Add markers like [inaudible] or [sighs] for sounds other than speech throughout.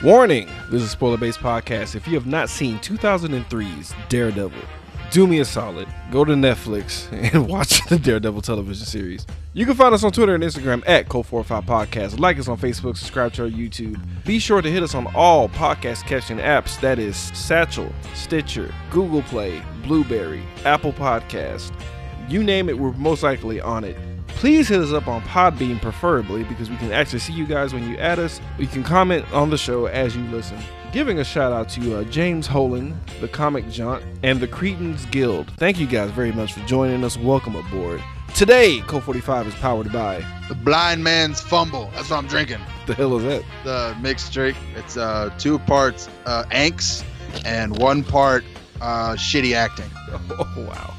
Warning this is spoiler based podcast. If you have not seen 2003's Daredevil, do me a solid. Go to Netflix [laughs] and watch the Daredevil television series. You can find us on Twitter and Instagram at Cult45 Podcast. Like us on Facebook, subscribe to our YouTube. Be sure to hit us on all podcast catching apps that is Satchel, Stitcher, Google Play, Blubrry, Apple Podcast. You name it, we're most likely on it. Please hit us up on Podbean, preferably, because we can actually see you guys when you add us. You can comment on the show as you listen. Giving a shout out to uh, James Holan, the Comic Jaunt, and the Cretans Guild. Thank you guys very much for joining us. Welcome aboard. Today, Cult 45 is powered by. The blind man's fumble. That's what I'm drinking. The hell is that? The mixed drink. It's uh, two parts uh, angst and one part uh, shitty acting. [laughs] Oh, wow.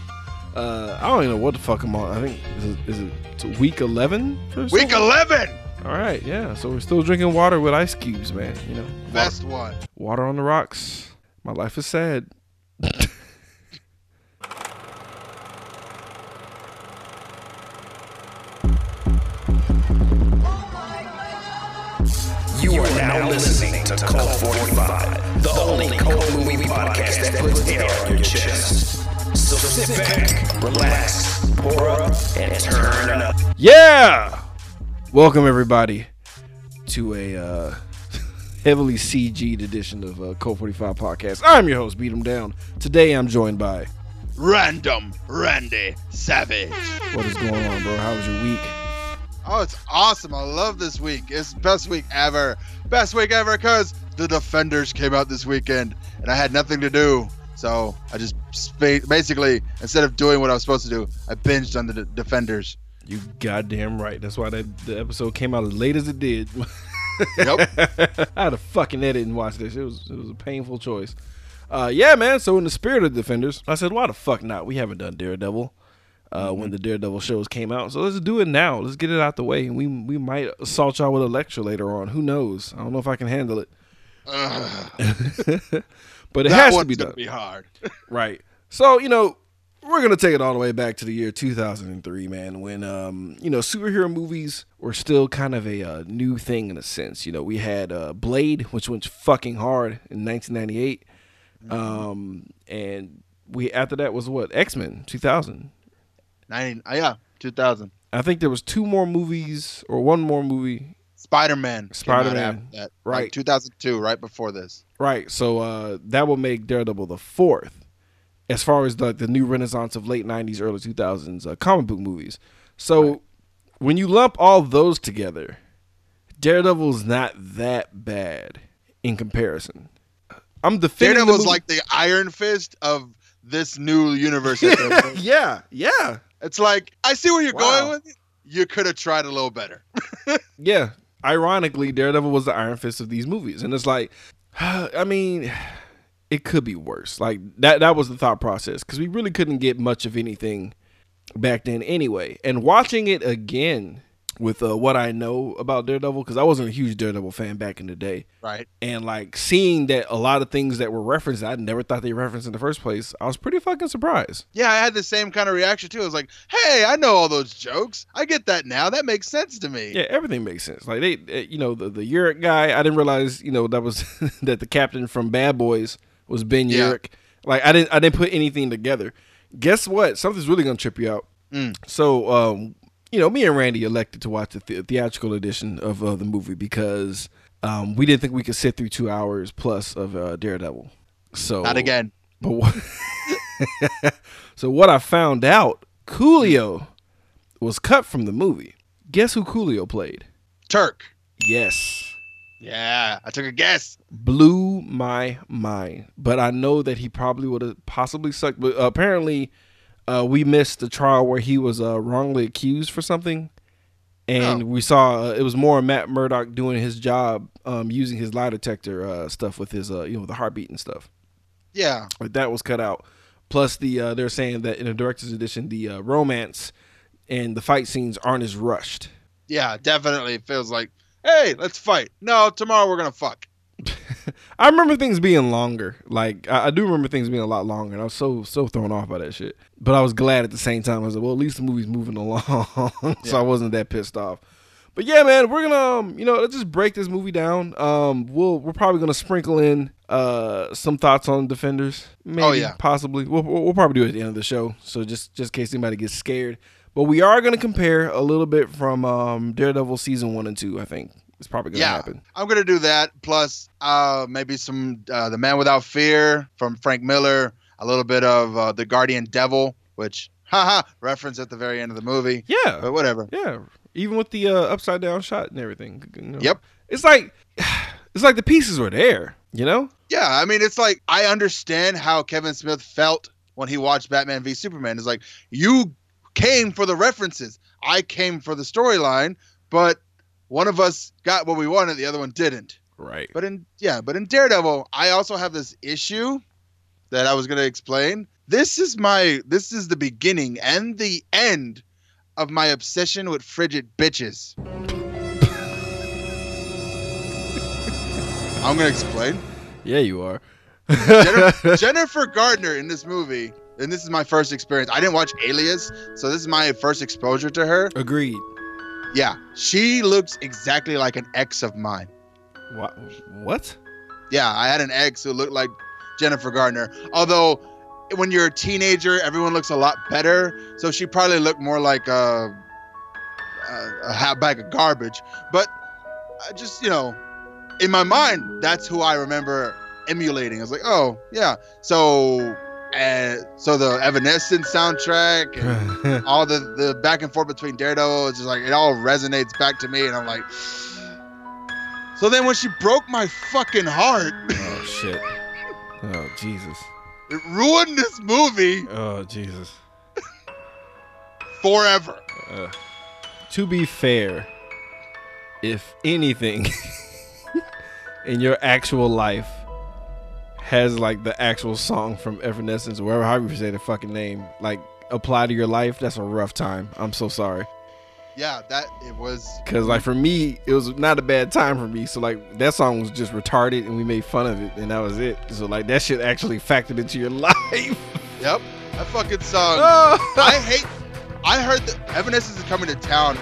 Uh, I don't even know what the fuck I'm on. I think is it, is it week 11? Week 11. All right, yeah. So we're still drinking water with ice cubes, man. You know, water, Best one. water on the rocks. My life is sad. You are now listening to Cult 45, the only cult movie podcast that puts air on your chest. So sit back, relax, pour up, and turn up. Yeah. Welcome everybody to a uh, [laughs] heavily CG'd edition of uh, Cult 45 podcast. I'm your host, Beat 'em Down. Today I'm joined by. Random Randy Savage. What is going on, bro? How was your week? Oh, it's awesome. I love this week. It's best week ever. Best week ever because the Defenders came out this weekend and I had nothing to do. So I just basically, instead of doing what I was supposed to do, I binged on the D- Defenders. You goddamn right. That's why that the episode came out as late as it did. [laughs] Yep. I had to fucking edit and watch this. It was it was a painful choice. Uh, yeah, man. So in the spirit of Defenders, I said, why the fuck not? We haven't done Daredevil uh, when the Daredevil shows came out, so let's do it now. Let's get it out the way, and we we might assault y'all with a lecture later on. Who knows? I don't know if I can handle it, [laughs] but it that has to be done. be hard. [laughs] Right. So, you know, we're going to take it all the way back to the year 2003, man, when, um, you know, superhero movies were still kind of a uh, new thing in a sense. You know, we had uh, Blade, which went fucking hard in 1998. Um, and we, after that was what? X-Men 2000. 90, uh, yeah, 2000. I think there was two more movies or one more movie. Spider-Man. Spider-Man, That, right. Like 2002, right before this. Right. So, uh, that will make Daredevil the fourth as far as like the new renaissance of late 90s, early 2000s uh, comic book movies. So, when you lump all those together, Daredevil's not that bad in comparison. I'm defending the Daredevil's movie- like the Iron Fist of this new universe. [laughs] yeah, yeah, it's like I see where you're Wow. going with it. You could have tried a little better. [laughs] yeah. Ironically, Daredevil was the Iron Fist of these movies, and it's like, [sighs] I mean, [sighs] it could be worse. Like that. That was the thought process because we really couldn't get much of anything back then anyway. And watching it again with uh, what I know about Daredevil, because I wasn't a huge Daredevil fan back in the day, Right. and like seeing that a lot of things that were referenced, I never thought they referenced in the first place. I was pretty fucking surprised. Yeah, I had the same kind of reaction too. I was like, "Hey, I know all those jokes. I get that now. That makes sense to me." Yeah, everything makes sense. Like they, you know, the the Urich guy. I didn't realize, you know, that was [laughs] that the captain from Bad Boys was Ben Yeah. Urich. Like I didn't, I didn't put anything together. Guess what? Something's really gonna trip you out. Mm. So, um, you know, me and Randy elected to watch the, the- theatrical edition of uh, the movie because um, we didn't think we could sit through two hours plus of uh, Daredevil. So Not again. But what, [laughs] so what I found out, Coolio was cut from the movie. Guess who Coolio played? Turk. Yes. Yeah, I took a guess. Blew my mind. But I know that he probably would have possibly sucked. But apparently, uh, we missed the trial where he was uh, wrongly accused for something. And Oh. we saw uh, it was more Matt Murdock doing his job, um, using his lie detector uh, stuff with his, uh, you know, the heartbeat and stuff. Yeah. Like that was cut out. Plus, the uh, they're saying that in the director's edition, the uh, romance and the fight scenes aren't as rushed. Yeah, definitely it feels like, "Hey, let's fight." No, tomorrow we're going to fuck. [laughs] I remember things being longer. Like I, I do remember things being a lot longer, and I was so so thrown off by that shit. But I was glad at the same time. I was like, well, at least the movie's moving [laughs] along, so I wasn't that pissed off. But yeah, man, we're gonna um, you know let's just break this movie down. Um, we'll we're probably gonna sprinkle in uh some thoughts on Defenders. Maybe, Oh, yeah. possibly. We'll, we'll probably do it at the end of the show. So just just in case anybody gets scared. But we are gonna compare a little bit from um Daredevil season one and two. I think it's probably gonna Yeah, happen. I'm gonna do that. Plus, uh, maybe some uh, the Man Without Fear from Frank Miller. A little bit of uh, the Guardian Devil, which [laughs] haha reference at the very end of the movie. Yeah, But whatever. yeah. Even with the uh, upside down shot and everything. you know. Yep. It's like [sighs] it's like the pieces were there. You know. Yeah, I mean, it's like I understand how Kevin Smith felt when he watched Batman v Superman. It's like you came for the references, I came for the storyline, but one of us got what we wanted, the other one didn't. Right. But in yeah, but in Daredevil, I also have this issue that I was gonna explain. This is my this is the beginning and the end of my obsession with frigid bitches. [laughs] I'm gonna explain. Yeah, you are. Jennifer, [laughs] Jennifer Garner in this movie, and this is my first experience. I didn't watch Alias, so this is my first exposure to her. Agreed. Yeah, she looks exactly like an ex of mine. What? What? Yeah, I had an ex who looked like Jennifer Garner. Although, when you're a teenager, everyone looks a lot better. So she probably looked more like a, a, a half bag of garbage. But I just, you know, in my mind, that's who I remember emulating. I was like, oh, yeah. So, uh, so the Evanescence soundtrack and [laughs] all the, the back and forth between Daredevil, it's just like, it all resonates back to me. And I'm like, so then when she broke my fucking heart, oh shit. Oh Jesus. [laughs] it ruined this movie Oh Jesus. forever. Uh, to be fair, if anything [laughs] in your actual life has like the actual song from Evanescence, or wherever however you say the fucking name, like apply to your life, that's a rough time. I'm so sorry. Yeah, that it was. Cause like for me, it was not a bad time for me. So like that song was just retarded, and we made fun of it, and that was it. So like that shit actually [laughs] factored into your [laughs] life. Yep, that fucking song. Oh. [laughs] I hate. I heard that Evanescence is coming to town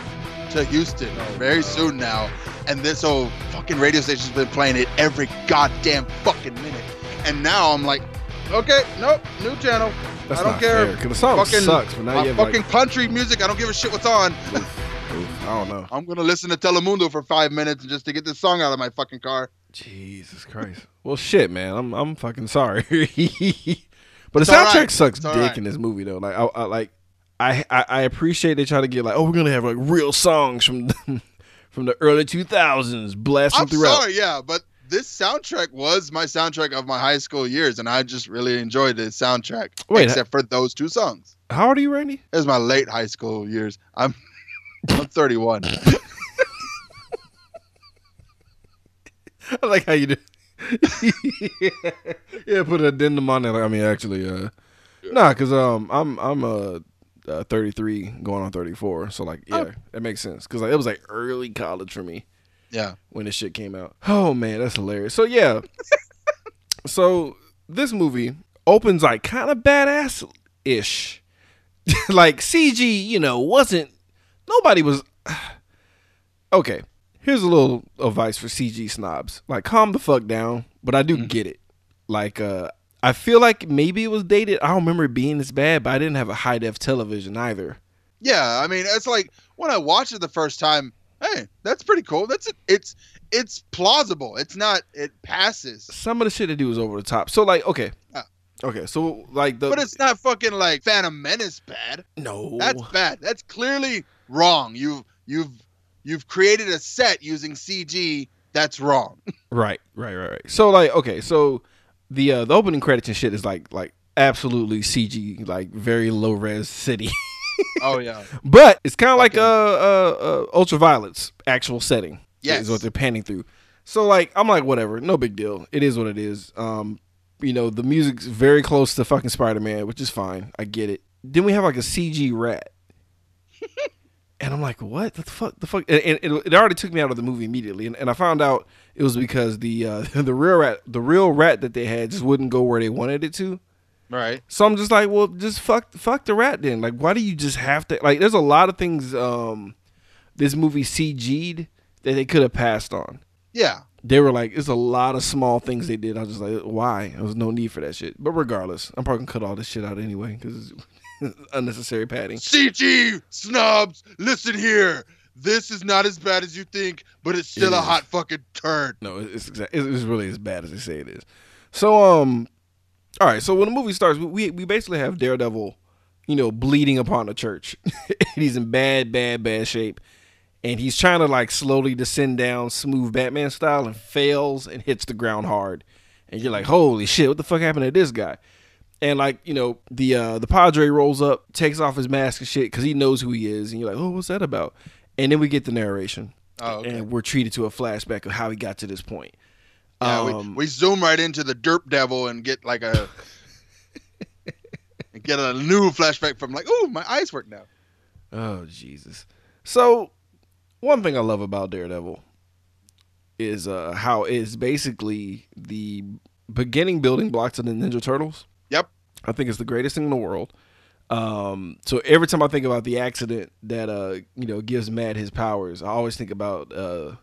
to Houston very soon now, and this old fucking radio station's been playing it every goddamn fucking minute. And now I'm like, okay, nope, new channel. That's I don't care. fair. Cause the song Fucking- sucks, but now My you have fucking like, country music, I don't give a shit what's on. oof, I don't know. I'm gonna listen to Telemundo for five minutes just to get this song out of my fucking car. Jesus Christ. well, shit, man. I'm I'm fucking sorry. [laughs] but the It's all soundtrack right. sucks dick right. in this movie though. Like I, I like I, I I appreciate they try to get like oh we're gonna have like real songs from [laughs] from the early 2000s blasting I'm throughout. sorry, yeah, but this soundtrack was my soundtrack of my high school years, and I just really enjoyed the soundtrack. Wait, except for those two songs. How old are you, Randy? It was my late high school years. I'm [laughs] I'm 31. [laughs] I like how you do. [laughs] yeah, put an addendum on there. I mean, actually, uh, nah, cause um, I'm I'm uh, uh 33 going on 34, so like, yeah, Oh. that makes sense. Cause like it was like early college for me. Yeah. when this shit came out. Oh man, that's hilarious. So yeah, [laughs] so this movie opens like kind of badass ish. [laughs] like CG, you know, wasn't nobody was. [sighs] okay, here's a little advice for CG snobs. Like, calm the fuck down. But I do get it. Like, uh, I feel like maybe it was dated. I don't remember it being this bad, but I didn't have a high def television either. Yeah, I mean, it's like when I watched it the first time, hey, that's pretty cool. That's it. it's it's plausible. It's not it passes. Some of the shit they do is over the top. So like, okay, Yeah. okay, so like the But it's not fucking like Phantom Menace bad. no, That's bad. That's clearly wrong. You've you've you've created a set using CG. That's wrong. [laughs] Right, right, right, right. So like, okay, so the uh, the opening credits and shit is like like absolutely CG, like very low res city, [laughs] Oh yeah. [laughs] but it's kind of like Fucking- uh, uh uh Ultraviolet's actual setting. Yes. is what they're panning through. So like, I'm like, whatever, no big deal. It is what it is. Um, you know, the music's very close to fucking Spider Man, which is fine. I get it. Then we have like a CG rat. [laughs] And I'm like, what the fuck? The fuck? And, and it, it already took me out of the movie immediately. And, and I found out it was because the uh, [laughs] the real rat, the real rat that they had, just wouldn't go where they wanted it to. Right. So I'm just like, well, just fuck, fuck the rat then. Like, why do you just have to? Like, there's a lot of things um, this movie CG'd that they could have passed on. Yeah. They were like, it's a lot of small things they did. I was just like, why? There was no need for that shit. But regardless, I'm probably gonna cut all this shit out anyway because it's [laughs] unnecessary padding. CG snubs, listen here. This is not as bad as you think, but it's still It a hot fucking turd. No, it's. It's it's really as bad as they say it is. So um, all right. So when the movie starts, we we basically have Daredevil, you know, bleeding upon a church. [laughs] And he's in bad, bad, bad shape, and he's trying to like slowly descend down, smooth Batman style, and fails and hits the ground hard. And you're like, holy shit, what the fuck happened to this guy? And like you know, the uh the Padre rolls up, takes off his mask and shit because he knows who he is, and you're like, oh, what's that about? And then we get the narration, Oh, okay. and we're treated to a flashback of how he got to this point. Yeah, Um, we, we zoom right into the Derp Devil and get like a and [laughs] get a new flashback from like, oh, my eyes work now. Oh Jesus! So one thing I love about Daredevil is uh, how it's basically the beginning building blocks of the Ninja Turtles. Yep. I think it's the greatest thing in the world. Um, so every time I think about the accident that uh, you know gives Matt his powers, I always think about uh,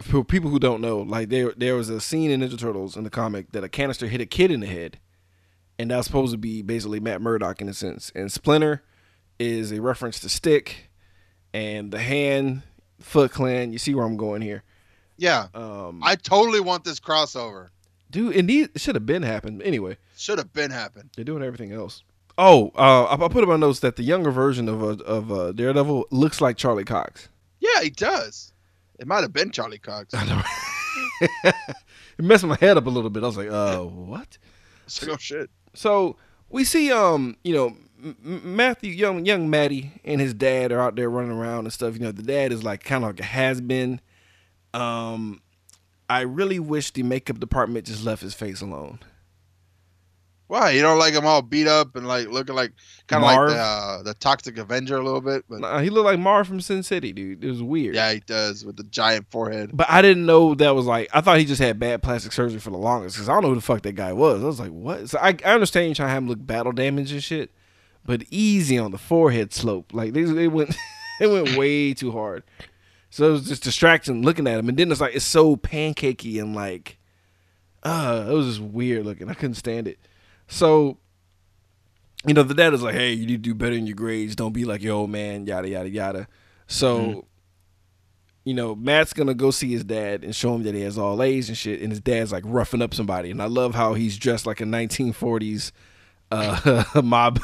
for people who don't know, like there there was a scene in Ninja Turtles in the comic that a canister hit a kid in the head, and that's supposed to be basically Matt Murdock in a sense. And Splinter is a reference to Stick, and the hand Foot Clan. You see where I'm going here, Yeah. um, I totally want this crossover. dude. And these should have been happened anyway. Should have been happened. They're doing everything else. Oh, uh, I, I put in my notes that the younger version of uh, of uh, Daredevil looks like Charlie Cox. Yeah, he does. It might have been Charlie Cox. [laughs] It messed my head up a little bit. I was like, uh, what? It's like, oh shit. So we see, um, you know, Matthew, young young Matty, and his dad are out there running around and stuff. You know, the dad is like kind of like a has been. Um, I really wish the makeup department just left his face alone. Why? You don't like him all beat up and like looking like kind of like the uh, the Toxic Avenger a little bit, but Nah, he looked like Marv from Sin City, dude. It was weird. yeah, he does with the giant forehead. But I didn't know that was like I thought he just had bad plastic surgery for the longest because I don't know who the fuck that guy was. I was like, what? So I, I understand you trying to have him look battle damage and shit, but easy on the forehead slope. Like they they went [laughs] they went way too hard. So it was just distracting looking at him, and then it's like it's so pancakey and like, uh, it was just weird looking. I couldn't stand it. So, you know, the dad is like, hey, you need to do better in your grades. Don't be like your old man, yada yada yada. So you know, Matt's gonna go see his dad and show him that he has all A's and shit, and his dad's like roughing up somebody, and I love how he's dressed like a 1940s uh, [laughs] mob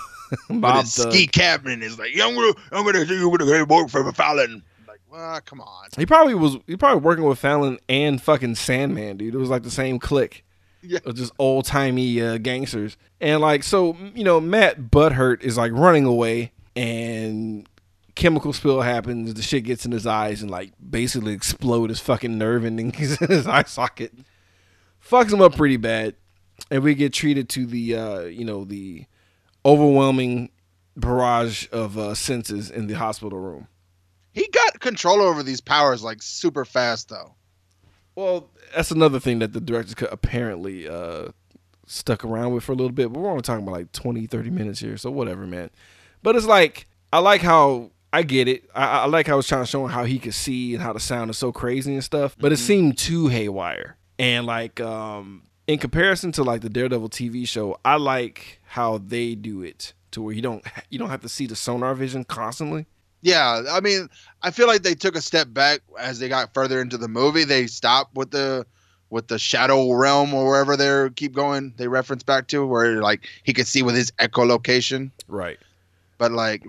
mob ski captain is like, yeah, I'm gonna, I'm gonna do you with a work for Fallon. Like, well, come on. He probably was he probably working with Fallon and fucking Sandman, dude. It was like the same clique. Yeah. Just old timey uh, gangsters, and like so, you know, Matt Butthurt is like running away, and chemical spill happens. The shit gets in his eyes and like basically explode his fucking nerve endings [laughs] in his eye socket. Fucks him up pretty bad, and we get treated to the uh, you know the overwhelming barrage of uh, senses in the hospital room. He got control over these powers like super fast though. Well, that's another thing that the director's cut apparently uh, stuck around with for a little bit, but we're only talking about like 20, 30 minutes here, so whatever, man. But it's like, I like how, I get it. I, I like how it's trying to show him how he could see and how the sound is so crazy and stuff, but it seemed too haywire. And like, um, in comparison to like the Daredevil TV show, I like how they do it to where you don't you don't have to see the sonar vision constantly. Yeah, I mean, I feel like they took a step back as they got further into the movie. They stopped with the with the shadow realm or wherever they keep going. They reference back to where like he could see with his echolocation, Right. but like,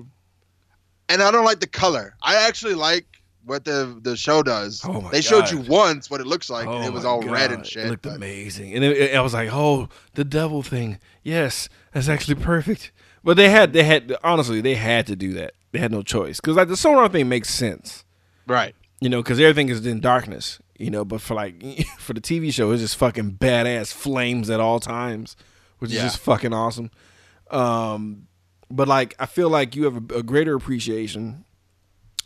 and I don't like the color. I actually like what the the show does. Oh my they showed you once what it looks like, oh and it was all red and shit. It looked but- amazing, and it, it- I was like, "Oh, the devil thing. Yes, that's actually perfect." But they had, they had, honestly, they had to do that. They had no choice because like the sonar thing makes sense, right. you know, because everything is in darkness, you know. But for like [laughs] for the TV show, it's just fucking badass flames at all times, which is just fucking awesome. Um, but like I feel like you have a, a greater appreciation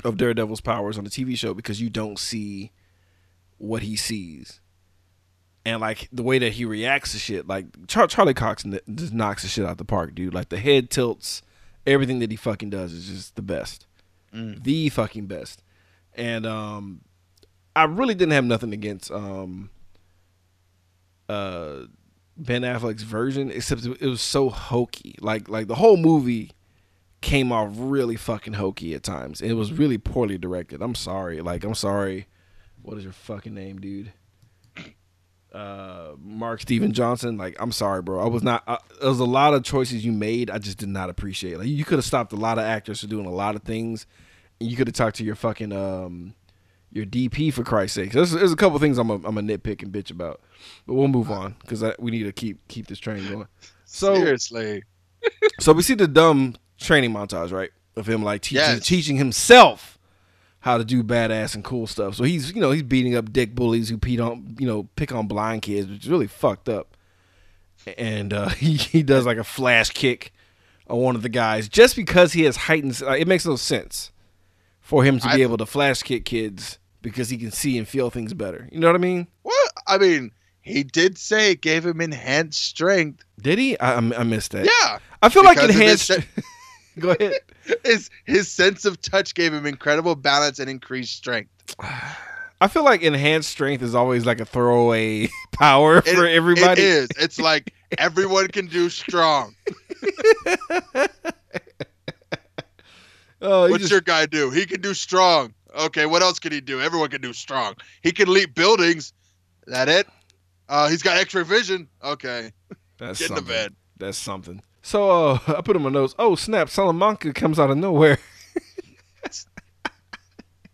of Daredevil's powers on the TV show because you don't see what he sees. And like the way that he reacts to shit, like Char- Charlie Cox n- just knocks the shit out the park, dude. Like the head tilts, everything that he fucking does is just the best, Mm. the fucking best. and um, I really didn't have nothing against um, uh, Ben Affleck's version, except it was so hokey. Like like the whole movie came off really fucking hokey at times. It was really poorly directed. I'm sorry. Like I'm sorry. What is your fucking name, dude? Uh, Mark Steven Johnson. Like I'm sorry, bro. I was not. Uh, there was a lot of choices you made. I just did not appreciate. Like you could have stopped a lot of actors from doing a lot of things. And you could have talked to your fucking um your DP for Christ's sake. There's, there's a couple things I'm a, I'm a nitpick and bitch about, but we'll move on because we need to keep keep this train going. So Seriously. so we see the dumb training montage, right? Of him like teaching Yes. teaching himself how to do badass and cool stuff. So he's you know he's beating up dick bullies who beat on you know pick on blind kids, which is really fucked up. And uh, [laughs] he he does like a flash kick on one of the guys just because he has heightened. Uh, it makes no sense for him to be I- able to flash kick kids because he can see and feel things better. You know what I mean? What? I mean, he did say it gave him enhanced strength. Did he? I, I missed that. Yeah. I feel like because of his enhanced. [laughs] [laughs] Go ahead. His his sense of touch gave him incredible balance and increased strength. I feel like enhanced strength is always like a throwaway [laughs] power for everybody. It is. It's like everyone can do strong. [laughs] Oh, What's just- your guy do? He can do strong. Okay, what else can he do? Everyone can do strong. He can leap buildings. That it? Uh, he's got X-ray vision. Okay, that's get in the bed. That's something. So uh, [laughs] I put in my notes. Oh snap! Salamanca comes out of nowhere. [laughs]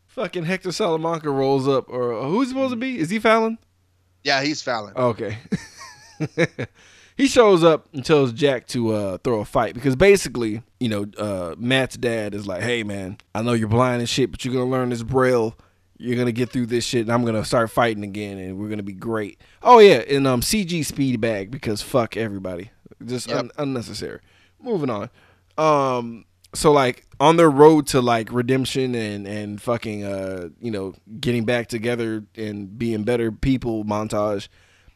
Fucking Hector Salamanca rolls up, or uh, who's supposed to be? Is he Fallon? Yeah, he's Fallon. Okay. [laughs] he shows up and tells Jack to uh, throw a fight because basically, you know, uh, Matt's dad is like, "Hey, man, I know you're blind and shit, but you're gonna learn this braille. You're gonna get through this shit, and I'm gonna start fighting again, and we're gonna be great." Oh yeah, and um, CG speed bag because fuck everybody, just Yep. un- unnecessary. Moving on. Um, so like on their road to like redemption and and fucking uh, you know, getting back together and being better people montage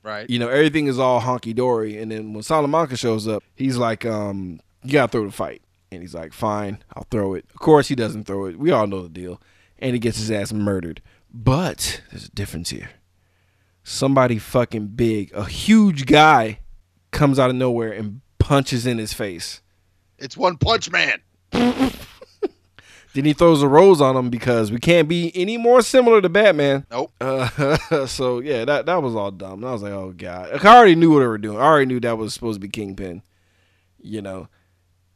Right. you know, everything is all honky dory. And then when Salamanca shows up, he's like, um, you gotta throw the fight. And he's like, fine, I'll throw it. Of course, he doesn't throw it. We all know the deal. And he gets his ass murdered. But there's a difference here. Somebody fucking big, a huge guy, comes out of nowhere and punches in his face. It's One Punch Man. [laughs] Then he throws a rose on him because we can't be any more similar to Batman. Nope. Uh, [laughs] so yeah, that that was all dumb. I was like, oh god, I already knew what they were doing. I already knew that was supposed to be Kingpin, you know.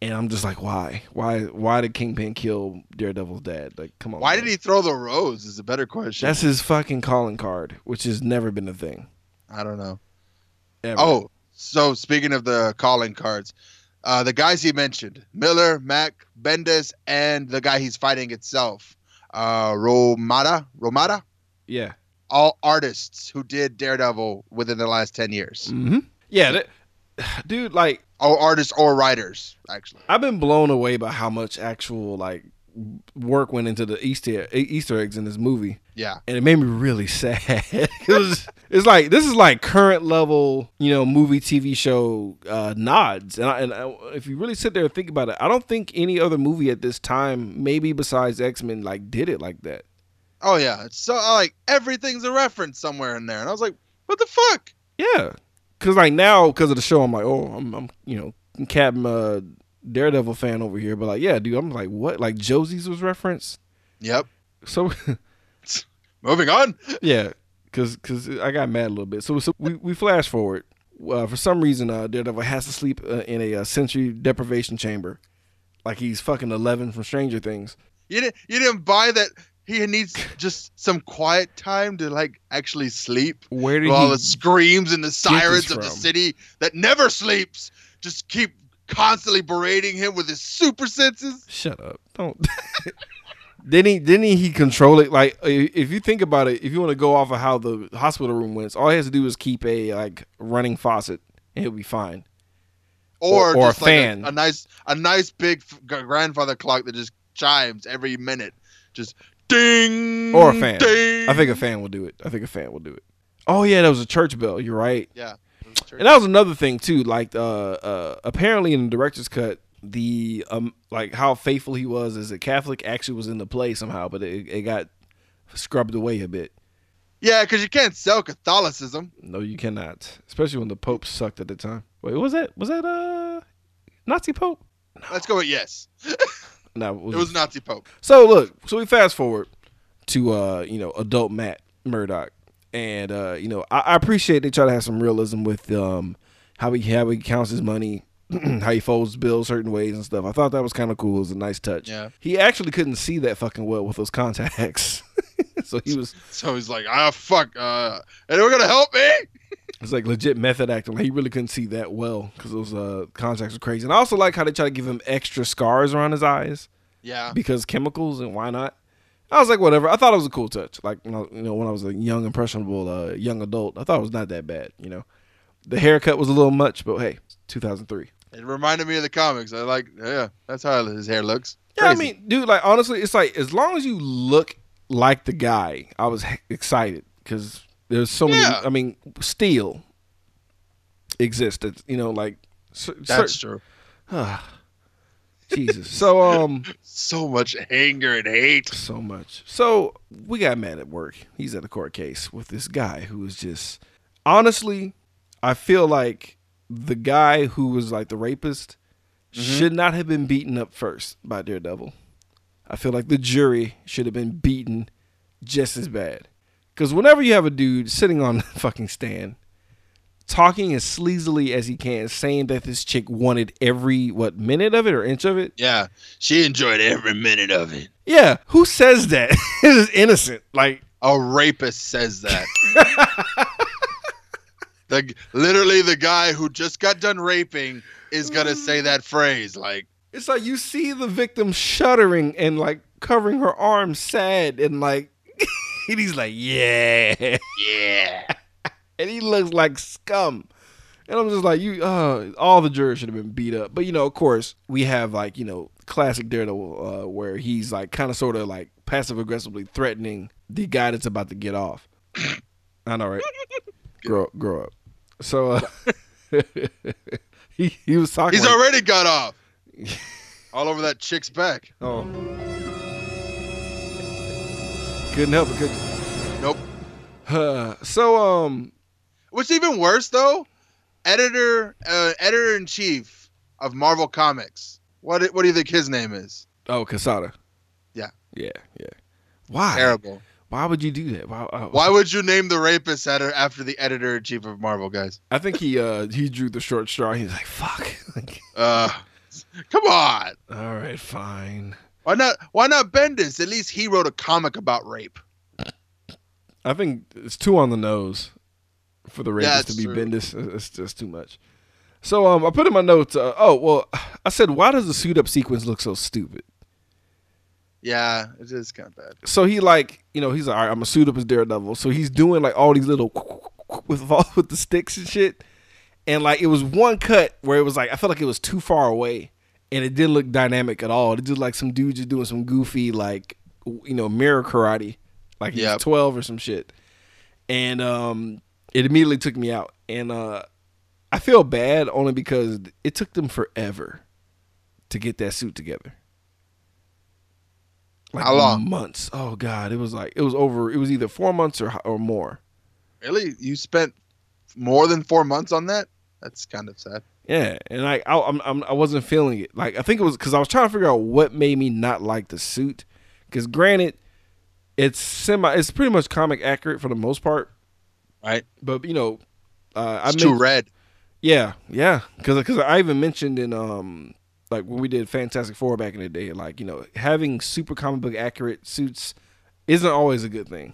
And I'm just like, why, why, why did Kingpin kill Daredevil's dad? Like, come on. Why man. did he throw the rose? Is a better question. That's his fucking calling card, which has never been a thing. I don't know. Ever. Oh, so speaking of the calling cards, uh, the guys he mentioned: Miller, Mack, Bendis, and the guy he's fighting itself, uh, Romita. Romita. yeah. All artists who did Daredevil within the last ten years. Mm-hmm. Yeah, that, [sighs] dude. Like, Or artists or writers, actually. I've been blown away by how much actual like work went into the Easter Easter eggs in this movie. Yeah. and it made me really [laughs] sad. it was, it's like this is like current level, you know, movie, TV show uh, nods. And, I, and I, if you really sit there and think about it, I don't think any other movie at this time, maybe besides X Men, like did it like that. Oh yeah. It's so like everything's a reference somewhere in there, and I was like, what the fuck? Yeah, because like now, because of the show, I'm like, oh, I'm, I'm you know, Captain uh, Daredevil fan over here, but like, yeah, dude, I'm like, what? Like Josie's was referenced. Yep. So [laughs] Moving on. Yeah, because cause I got mad a little bit. So, so we, we flash forward. Uh, for some reason, uh, Daredevil has to sleep uh, in a uh, sensory deprivation chamber, like he's fucking Eleven from Stranger Things. You didn't. You didn't buy that. He needs just some quiet time to like actually sleep. Where did all the screams and the sirens of the city that never sleeps just keep constantly berating him with his super senses. Shut up! Don't. [laughs] didn't he? Didn't he control it? Like, if you think about it, if you want to go off of how the hospital room went, all he has to do is keep a like running faucet, and he'll be fine. Or, Or- or a just like fan. a, nice, a nice big f- g- grandfather clock that just chimes every minute, just ding. Or a fan. Ding. I think a fan will do it. I think a fan will do it. Oh yeah, that was a church bell. You're right. Yeah. And that was another thing too. Like, uh, uh, apparently in the director's cut, the um, like how faithful he was as a Catholic actually was in the play somehow, but it, it got scrubbed away a bit. Yeah, because you can't sell Catholicism. No, you cannot, especially when the Pope sucked at the time. Wait, was that was that uh Nazi Pope? Let's go with yes. [laughs] No, It was Nazi Pope. So look, so we fast forward to uh, you know, adult Matt Murdock. And uh, you know, I, I appreciate they try to have some realism with um how he how he counts his money, [clears throat] how he folds bills certain ways and stuff. I thought that was kind of cool. It was a nice touch. Yeah. He actually couldn't see that fucking well with those contacts. [laughs] so he was So he's like, ah, fuck. Uh, anyone gonna help me? [laughs] it's like legit method acting. Like he really couldn't see that well because those uh contacts were crazy. And I also like how they try to give him extra scars around his eyes. Yeah. because chemicals and why not? I was like, whatever. I thought it was a cool touch. Like, you know, you know when I was a young, impressionable uh, young adult, I thought it was not that bad. You know, the haircut was a little much, but hey, 2003. It reminded me of the comics. I like, yeah, that's how his hair looks. Yeah, I mean, dude, like honestly, it's like as long as you look like the guy, I was excited because there's so many. Yeah. I mean, Steel existed. You know, like that's cer- true. [sighs] Jesus. [laughs] So um. So much anger and hate. so much. So we got mad at work. He's at a court case with this guy who was just honestly, I feel like the guy who was like the rapist mm-hmm. should not have been beaten up first by Daredevil. I feel like the jury should have been beaten just as bad. Because whenever you have a dude sitting on [laughs] the fucking stand, talking as sleazily as he can, saying that this chick wanted every what minute of it or inch of it, Yeah, she enjoyed every minute of it. yeah, who says that? [laughs] it is innocent. Like, A rapist says that. [laughs] the literally the guy who just got done raping is gonna say that phrase. Like, it's like you see the victim shuddering and like covering her arms sad and like, [laughs] and he's like, yeah. yeah, [laughs] And he looks like scum. And I'm just like, you, uh, all the jurors should have been beat up. But, you know, of course, we have like, you know, classic Daredevil uh, where he's like kind of sort of like passive aggressively threatening the guy that's about to get off. [coughs] I know, right? [laughs] grow, grow up. So, uh, [laughs] he, he was talking. he's like- already got off. [laughs] All over that chick's back. Oh. Couldn't help it, could you? Nope. Uh, so, um, What's even worse though, editor, uh, editor in chief of Marvel Comics. What what do you think his name is? oh, Quesada. Yeah. Yeah, yeah. Why? Terrible. Why would you do that? Why, uh, Why would you name the rapist after the editor in chief of Marvel, guys? I think he uh he drew the short straw. He's like, "Fuck." [laughs] Like, Uh, come on. All right, fine. Why not? Why not Bendis? At least he wrote a comic about rape. I think it's too on the nose for the rapist it's to be true. Bendis. It's just too much. So um, I put in my notes. Uh, oh well, I said, why does the suit up sequence look so stupid? Yeah, it is kind of bad. So he like, you know, he's like, all right, I'm a suit up as Daredevil. So he's doing like all these little [laughs] with all with the sticks and shit. And like it was one cut where it was like I felt like it was too far away, and it didn't look dynamic at all. It just like some dude just doing some goofy like you know mirror karate, like he's Yep. 12 or some shit. And um, it immediately took me out, and uh, I feel bad only because it took them forever to get that suit together. Like How long? Months. Oh god, it was like it was over. It was either four months or or more. Really, you spent more than four months on that? That's kind of sad. Yeah, and like I, I'm, I'm, I wasn't feeling it. Like I think it was because I was trying to figure out what made me not like the suit. Because granted, it's semi, it's pretty much comic accurate for the most part. Right? But you know, uh, I It's too red. Yeah, yeah. Because because I even mentioned in um like when we did Fantastic Four back in the day, like you know having super comic book accurate suits isn't always a good thing.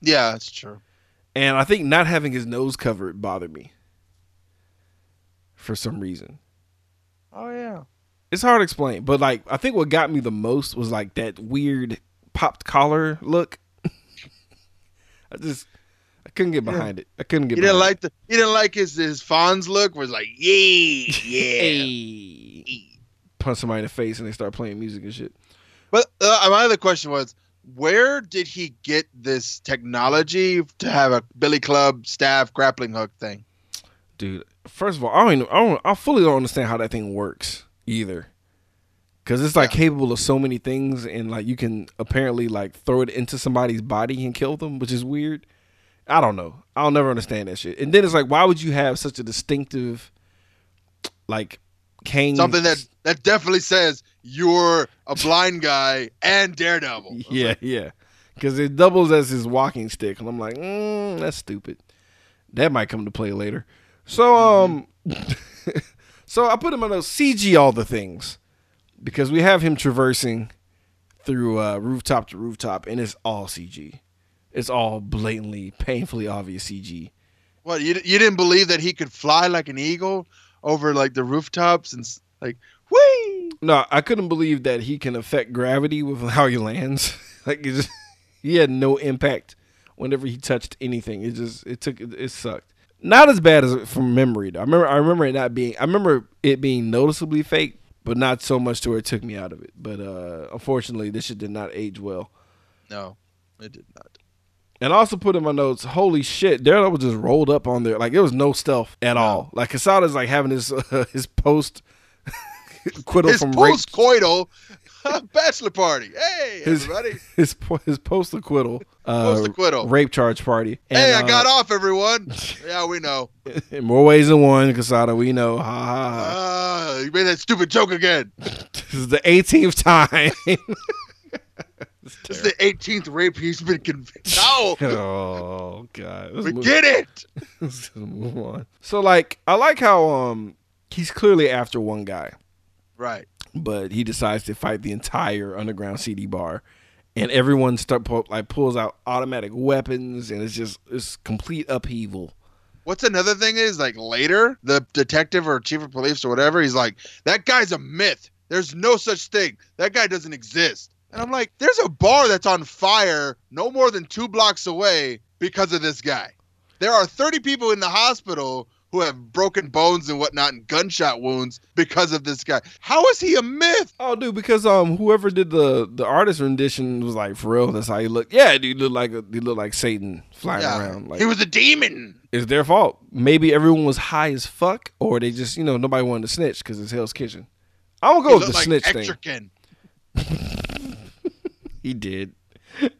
Yeah, that's true. And I think not having his nose covered bothered me for some reason. Oh yeah. It's hard to explain, but like I think what got me the most was like that weird popped collar look. [laughs] I just I couldn't get behind it. I couldn't get. He didn't behind like the. He didn't like his his Fonz look. Was like, yeah, [laughs] it. yeah. Hey. Punch somebody in the face and they start playing music and shit. But uh, my other question was, where did he get this technology to have a Billy Club staff grappling hook thing? Dude, first of all, I don't even, I don't I fully don't understand how that thing works either. because it's like Yeah. capable of so many things, and like you can apparently like throw it into somebody's body and kill them, which is weird. I don't know. I'll never understand that shit. And then it's like, why would you have such a distinctive, like, Something that that definitely says you're a blind guy and Daredevil. [laughs] Yeah, like, yeah. Because it doubles as his walking stick, and I'm like, mm, that's stupid. That might come to play later. So, um, [laughs] so I put him on a CG all the things because we have him traversing through uh, rooftop to rooftop, and it's all CG. It's all blatantly, painfully obvious CG. What you you didn't believe that he could fly like an eagle over like the rooftops and like whee? No, I couldn't believe that he can affect gravity with how he lands. [laughs] like it just, he had no impact whenever he touched anything. It just it took it sucked. Not as bad as from memory though. I remember I remember it not being I remember it being noticeably fake, but not so much to where it took me out of it. But uh unfortunately this shit did not age well. No, it did not. And I also put in my notes, holy shit, Daredevil just rolled up on there. Like there was no stealth at all. Like Quesada's like having his uh, [laughs] his post [laughs] acquittal His from post-coital [laughs] bachelor party. Hey, His- everybody! his his post acquittal uh, Post-acquittal. rape charge party. hey, I uh, got off, everyone. yeah, we know. in more ways than one. Quesada, we know. Ha ha ha. Ah, you made that stupid joke again. This is the 18th time. This is the 18th rape he's been convicted. No, [laughs] oh god. Let's we move- get it. [laughs] let's move on. So like, I like how um he's clearly after one guy, Right. but he decides to fight the entire underground CD bar. And everyone start pu- like pulls out automatic weapons, and it's just it's complete upheaval. What's another thing is like later, the detective or chief of police or whatever, he's like, that guy's a myth. There's no such thing. That guy doesn't exist. And I'm like, there's a bar that's on fire no more than two blocks away because of this guy. There are 30 people in the hospital who have broken bones and whatnot and gunshot wounds because of this guy. How is he a myth? Oh, dude, because um, whoever did the the artist rendition was like, for real, that's how he looked. Yeah, dude, looked like a, he looked like Satan flying around. Like, he was a demon. it's their fault. Maybe everyone was high as fuck, or they just, you know, nobody wanted to snitch because it's Hell's Kitchen. I'm gonna go with the like snitch thing. [laughs] He did.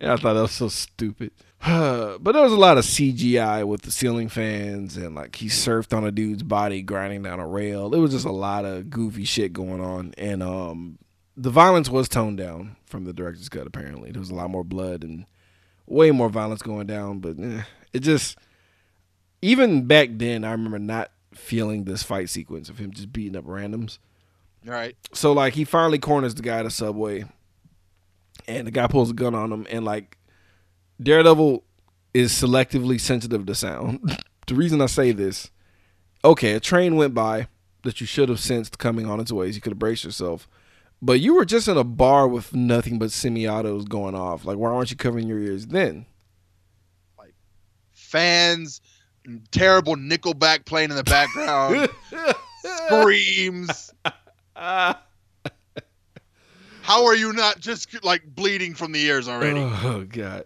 And I thought that was so stupid. [sighs] but there was a lot of CGI with the ceiling fans and like he surfed on a dude's body grinding down a rail. It was just a lot of goofy shit going on. And um the violence was toned down from the director's cut apparently. There was a lot more blood and way more violence going down, but eh, it just even back then I remember not feeling this fight sequence of him just beating up randoms All right. so like he finally corners the guy at a subway and the guy pulls a gun on him and like daredevil is selectively sensitive to sound [laughs] the reason i say this okay a train went by that you should have sensed coming on its ways. you could have braced yourself but you were just in a bar with nothing but semi-autos going off like why aren't you covering your ears then Like, Fans, terrible Nickelback playing in the background, [laughs] screams. [laughs] How are you not just like bleeding from the ears already? [laughs] Oh god.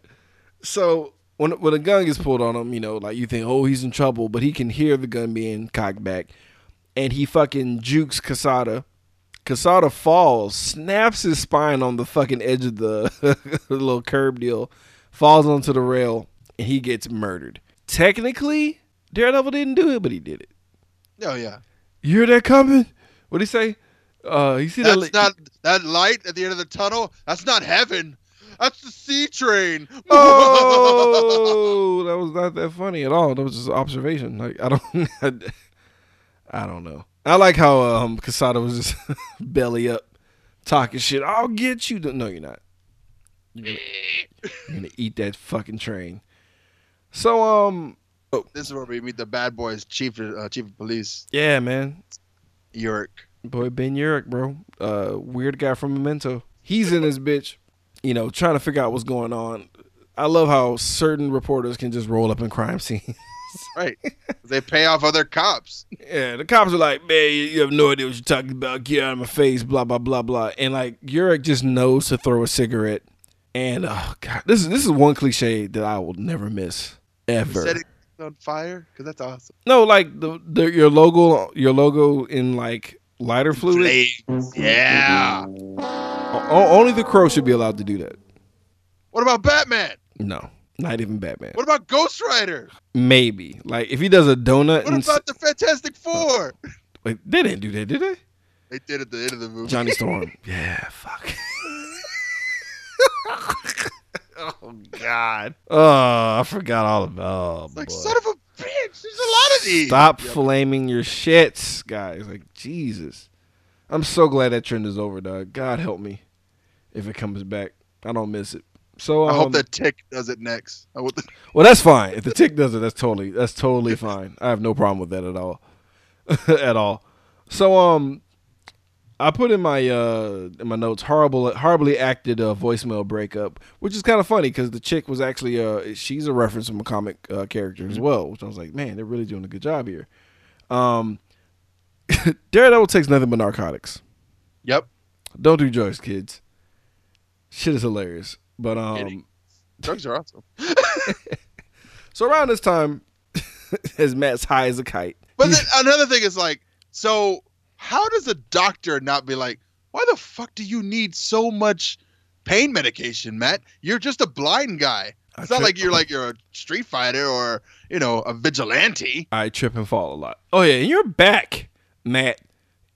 So when when a gun gets pulled on him, you know, like you think, oh, he's in trouble, but he can hear the gun being cocked back, and he fucking jukes Quesada. Quesada falls, snaps his spine on the fucking edge of the, [laughs] little curb deal, falls onto the rail, and he gets murdered. Technically, Daredevil didn't do it, but he did it. Oh yeah. You hear that coming? What'd he say? Uh, you see that? That's not that light at the end of the tunnel. That's not heaven. That's the C train. [laughs] oh, that was not that funny at all. That was just an observation. Like I don't, [laughs] I, don't know. I like how um Quesada was just [laughs] belly up, talking shit. I'll get you. No, you're not. You're gonna, you're gonna eat that fucking train. So um, oh. this is where we meet the bad boys, chief uh, chief of police, yeah, man, Urich. Boy Ben Urich, bro, uh, weird guy from Memento. He's in this bitch, you know, trying to figure out what's going on. I love how certain reporters can just roll up in crime [laughs] scenes. Right. they pay off other cops. Yeah, the cops are like, man, you have no idea what you're talking about. Get out of my face, blah blah blah blah. And like Urich just knows to throw a cigarette. And oh god, this is this is one cliche that I will never miss ever. Set it on fire because that's awesome. No, like the, the your logo, your logo in like Lighter fluid. Yeah. O- only the crow should be allowed to do that. What about Batman? No, not even Batman. What about Ghost Rider? Maybe like if he does a donut. What about the Fantastic Four? Wait, they didn't do that, did they? They did at the end of the movie. Johnny [laughs] Storm. yeah, fuck. [laughs] oh God. Oh, I forgot all about. Oh, like boy. son of a bitch. There's a lot of these. Stop flaming your shits, guys. Like Jesus. I'm so glad that trend is over, dog. God help me if it comes back. I don't miss it. So um, I hope that Tick does it next. I hope the- [laughs] Well, that's fine. If the tick does it, that's totally that's totally [laughs] fine. I have no problem with that at all, [laughs] at all. So um, I put in my uh in my notes horrible horribly acted uh, voicemail breakup, which is kind of funny because the chick was actually uh she's a reference from a comic uh, character as well, which I was like, man, they're really doing a good job here. Um, [laughs] Daredevil takes nothing but narcotics. Yep. Don't do drugs, kids. Shit is hilarious. But um, Drugs are awesome. [laughs] so around this time, [laughs] as Matt's high as a kite. But then another thing is like, so how does a doctor not be like, why the fuck do you need so much pain medication, Matt? You're just a blind guy. I It's not trip- like you're [laughs] like you're a street fighter or you know a vigilante. I trip and fall a lot. Oh yeah, and your back, Matt,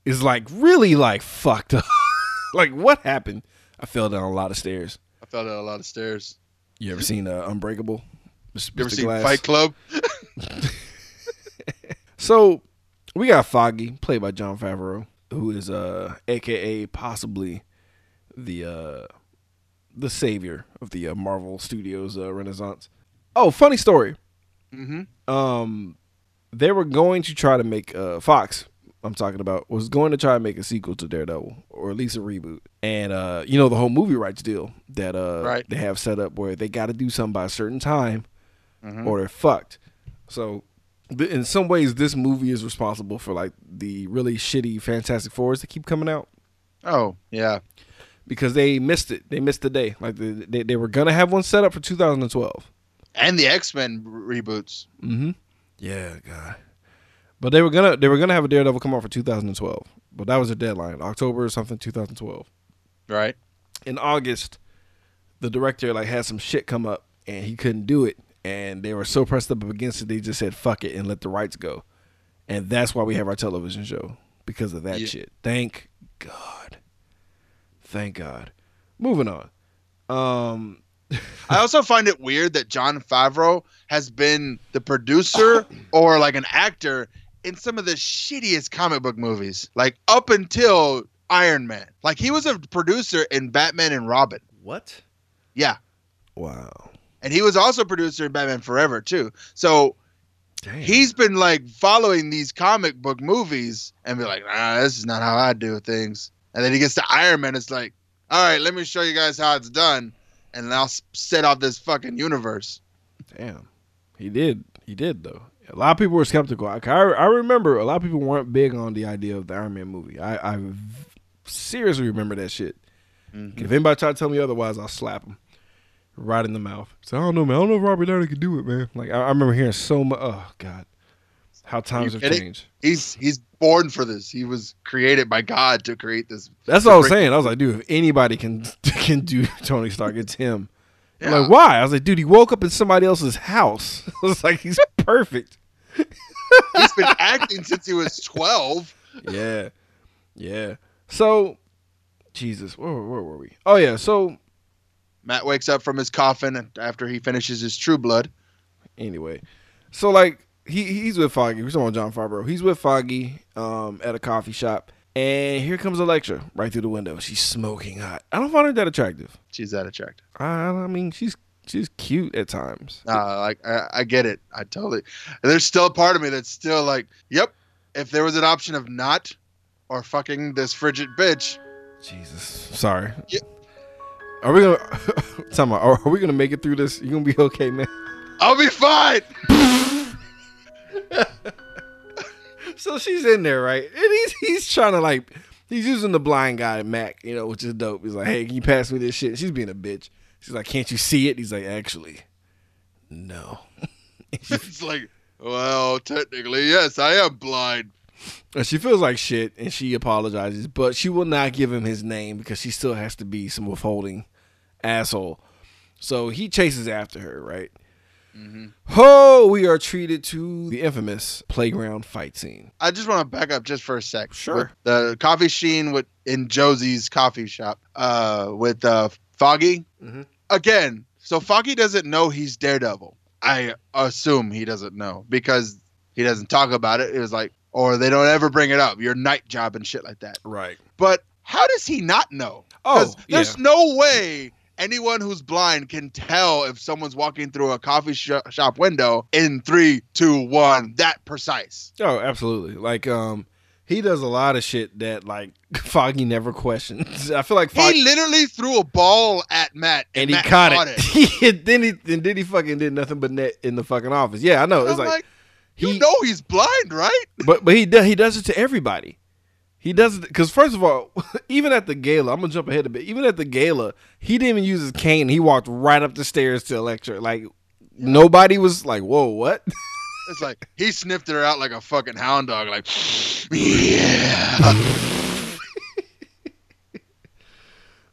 is like really like fucked up. [laughs] like what happened? I fell down a lot of stairs. I fell down a lot of stairs. You ever seen uh, Unbreakable? Mr. You ever Mr. seen Glass? Fight Club? [laughs] So we got Foggy, played by Jon Favreau, who is uh AKA possibly the uh the savior of the uh, Marvel Studios uh, Renaissance. Oh, funny story. Mm-hmm. um they were going to try to make uh Fox I'm talking about was going to try to make a sequel to Daredevil or at least a reboot. And uh you know the whole movie rights deal that uh Right. they have set up where they got to do something by a certain time Mhm. or they're fucked. So in some ways this movie is responsible for like the really shitty Fantastic Fours that keep coming out Oh yeah. because they missed it. They missed the day. Like they they, they were going to have one set up for 2012. And the X Men reboots. Mm-hmm. Yeah, God. But they were gonna they were gonna have a Daredevil come out for 2012, but that was a deadline, October or something, 2012. Right. In August, the director like had some shit come up and he couldn't do it, and they were so pressed up against it, they just said fuck it and let the rights go, and that's why we have our television show because of that Yeah. shit. Thank God. Thank God. Moving on. Um. [laughs] I also find it weird that Jon Favreau has been the producer [coughs] or like an actor in some of the shittiest comic book movies, like up until Iron Man. Like he was a producer in Batman and Robin. What? Yeah. Wow. And he was also producer in Batman Forever too. So Damn. he's been like following these comic book movies and be like, nah, this is not how I do things. And then he gets to Iron Man. It's like, all right, let me show you guys how it's done. And I'll set off this fucking universe. Damn, he did. He did though. A lot of people were skeptical. I, I I remember a lot of people weren't big on the idea of the Iron Man movie. I seriously remember that shit. Mm-hmm. If anybody try to tell me otherwise, I'll slap them right in the mouth. So I don't know, man. I don't know if Robert Downey could do it, man. Like I, I remember hearing so much. Oh God, how times have changed. He's he's born for this. He was created by God to create this. That's what I was saying. I was like, dude, if anybody can [laughs] can do [laughs] Tony Stark, it's him. Yeah. Like, why? I was like, dude, he woke up in somebody else's house. [laughs] I was like, he's perfect. He's been acting since he was twelve. yeah, yeah. So, Jesus, where, where were we? Oh yeah. So Matt wakes up from his coffin after he finishes his True Blood. anyway, so like he he's with Foggy. We're talking about Jon Favreau. He's with Foggy um, at a coffee shop, and here comes Elektra right through the window. She's smoking hot. I don't find her that attractive. She's that attractive. I, I mean, she's she's cute at times. Uh, like I, I get it. I totally. And there's still a part of me that's still like, yep. If there was an option of not or fucking this frigid bitch, Jesus, sorry. Yeah. Are we gonna? [laughs] Tell me, are, are we gonna make it through this? You gonna be okay, man? I'll be fine. [laughs] So she's in there, right? And he's he's trying to like he's using the blind guy Mac, you know, which is dope. He's like, "Hey, can you pass me this shit?" She's being a bitch. She's like, "Can't you see it?" He's like, "Actually, no." [laughs] it's like, well, technically, yes, I am blind. And she feels like shit and she apologizes, but she will not give him his name because she still has to be some withholding asshole. So he chases after her, right? Oh, we are treated to the infamous playground fight scene. I just want to back up just for a sec. Sure. With the coffee sheen with in Josie's coffee shop uh, with uh, Foggy. Mhm. Again, so Foggy doesn't know he's Daredevil. I assume he doesn't know because he doesn't talk about it. It was like, or they don't ever bring it up. Your night job and shit like that. Right. But how does he not know? Oh, 'Cause yeah. there's no way anyone who's blind can tell if someone's walking through a coffee sh- shop window in three, two, one, that precise. Oh, absolutely. Like, um, he does a lot of shit that like [laughs] Foggy never questions. I feel like Foggy, He literally threw a ball at Matt and he Matt caught, it. [laughs] He- then he and then he fucking did nothing but net in the fucking office. Yeah, I know. It's like, like, you he, know he's blind, right? but but he does he does it to everybody. He doesn't because first of all, [laughs] even at the gala, I'm gonna jump ahead a bit. Even at the gala, he didn't even use his cane. He walked right up the stairs to Elektra. Like nobody was like, "Whoa, what?" [laughs] It's like he sniffed her out like a fucking hound dog, like, yeah. [laughs]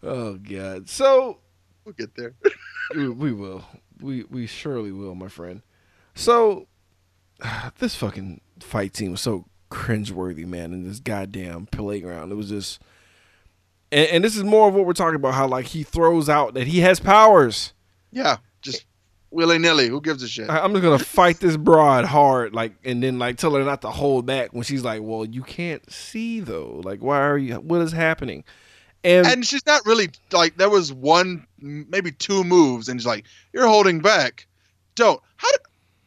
oh god. So We'll get there. we, we will. We we surely will, my friend. So [sighs] this fucking fight scene was so cringeworthy, man, in this goddamn playground. It was just and, and this is more of what we're talking about, how like he throws out that he has powers. Yeah, just willy nilly. Who gives a shit? I- I'm just gonna fight this broad hard, like, and then like tell her not to hold back when she's like, "Well, you can't see though. Like, why are you? What is happening?" And, And she's not really like there was one, maybe two moves, and she's like, "You're holding back." Don't. How did?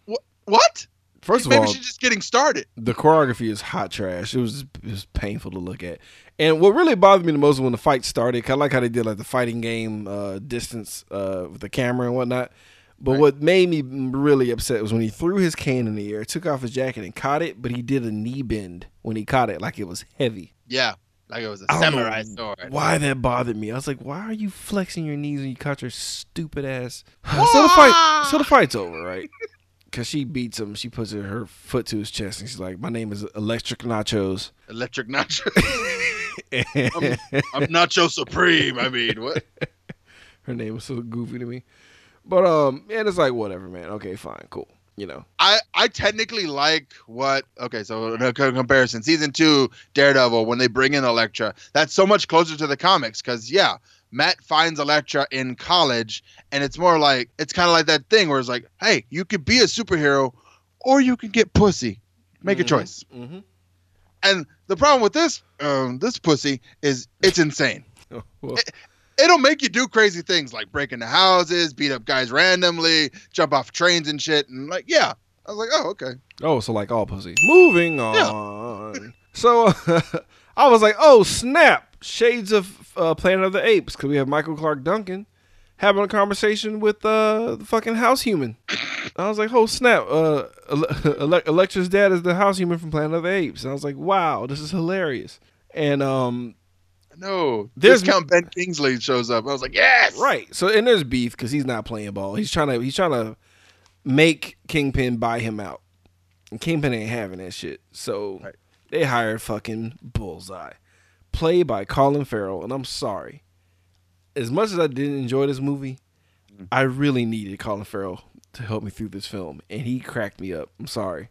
What? What? First of all, Maybe she's just getting started. the choreography is hot trash. It was it was painful to look at. And what really bothered me the most was when the fight started. 'cause I like how they did like the fighting game uh, distance uh, with the camera and whatnot. But Right. what made me really upset was when he threw his cane in the air, took off his jacket and caught it, but he did a knee bend when he caught it, like it was heavy. Yeah, like it was a samurai sword. Why that bothered me? I was like, why are you flexing your knees when you caught your stupid ass? [sighs] so the fight, so the fight's over, right? [laughs] Because she beats him. She puts her, foot to his chest and she's like, "My name is Electric Nachos." Electric nacho. And [laughs] I'm nacho supreme. I mean, what? [laughs] her name was so goofy to me, but um, and it's like whatever, man. Okay, fine, cool. You know, I I technically like what. Okay, so in a comparison, season two Daredevil when they bring in Elektra, that's so much closer to the comics because yeah, Matt finds Elektra in college, and it's more like it's kind of like that thing where it's like, hey, you could be a superhero, or you can get pussy. Make a Mhm, choice. mhm. And the problem with this um this pussy is it's insane. [laughs] Oh, well, It'll make you do crazy things like break into houses, beat up guys randomly, jump off trains and shit. And like, yeah, I was like, oh, okay. oh, so like all pussy. Moving on. So [laughs] I was like, oh snap! Shades of uh, Planet of the Apes because we have Michael Clarke Duncan having a conversation with uh, the fucking house human. I was like, oh snap! Uh, Ele- [laughs] Ele- Elektra's dad is the house human from Planet of the Apes. And I was like, wow, this is hilarious. And um, No, There's- Discount Ben Kingsley shows up. I was like, yes, Right. So and there's beef because he's not playing ball. He's trying to he's trying to make Kingpin buy him out. And Kingpin ain't having that shit. So Right. they hired fucking Bullseye. Played by Colin Farrell. And I'm sorry. As much as I didn't enjoy this movie, Mm-hmm. I really needed Colin Farrell to help me through this film. And he cracked me up. I'm sorry.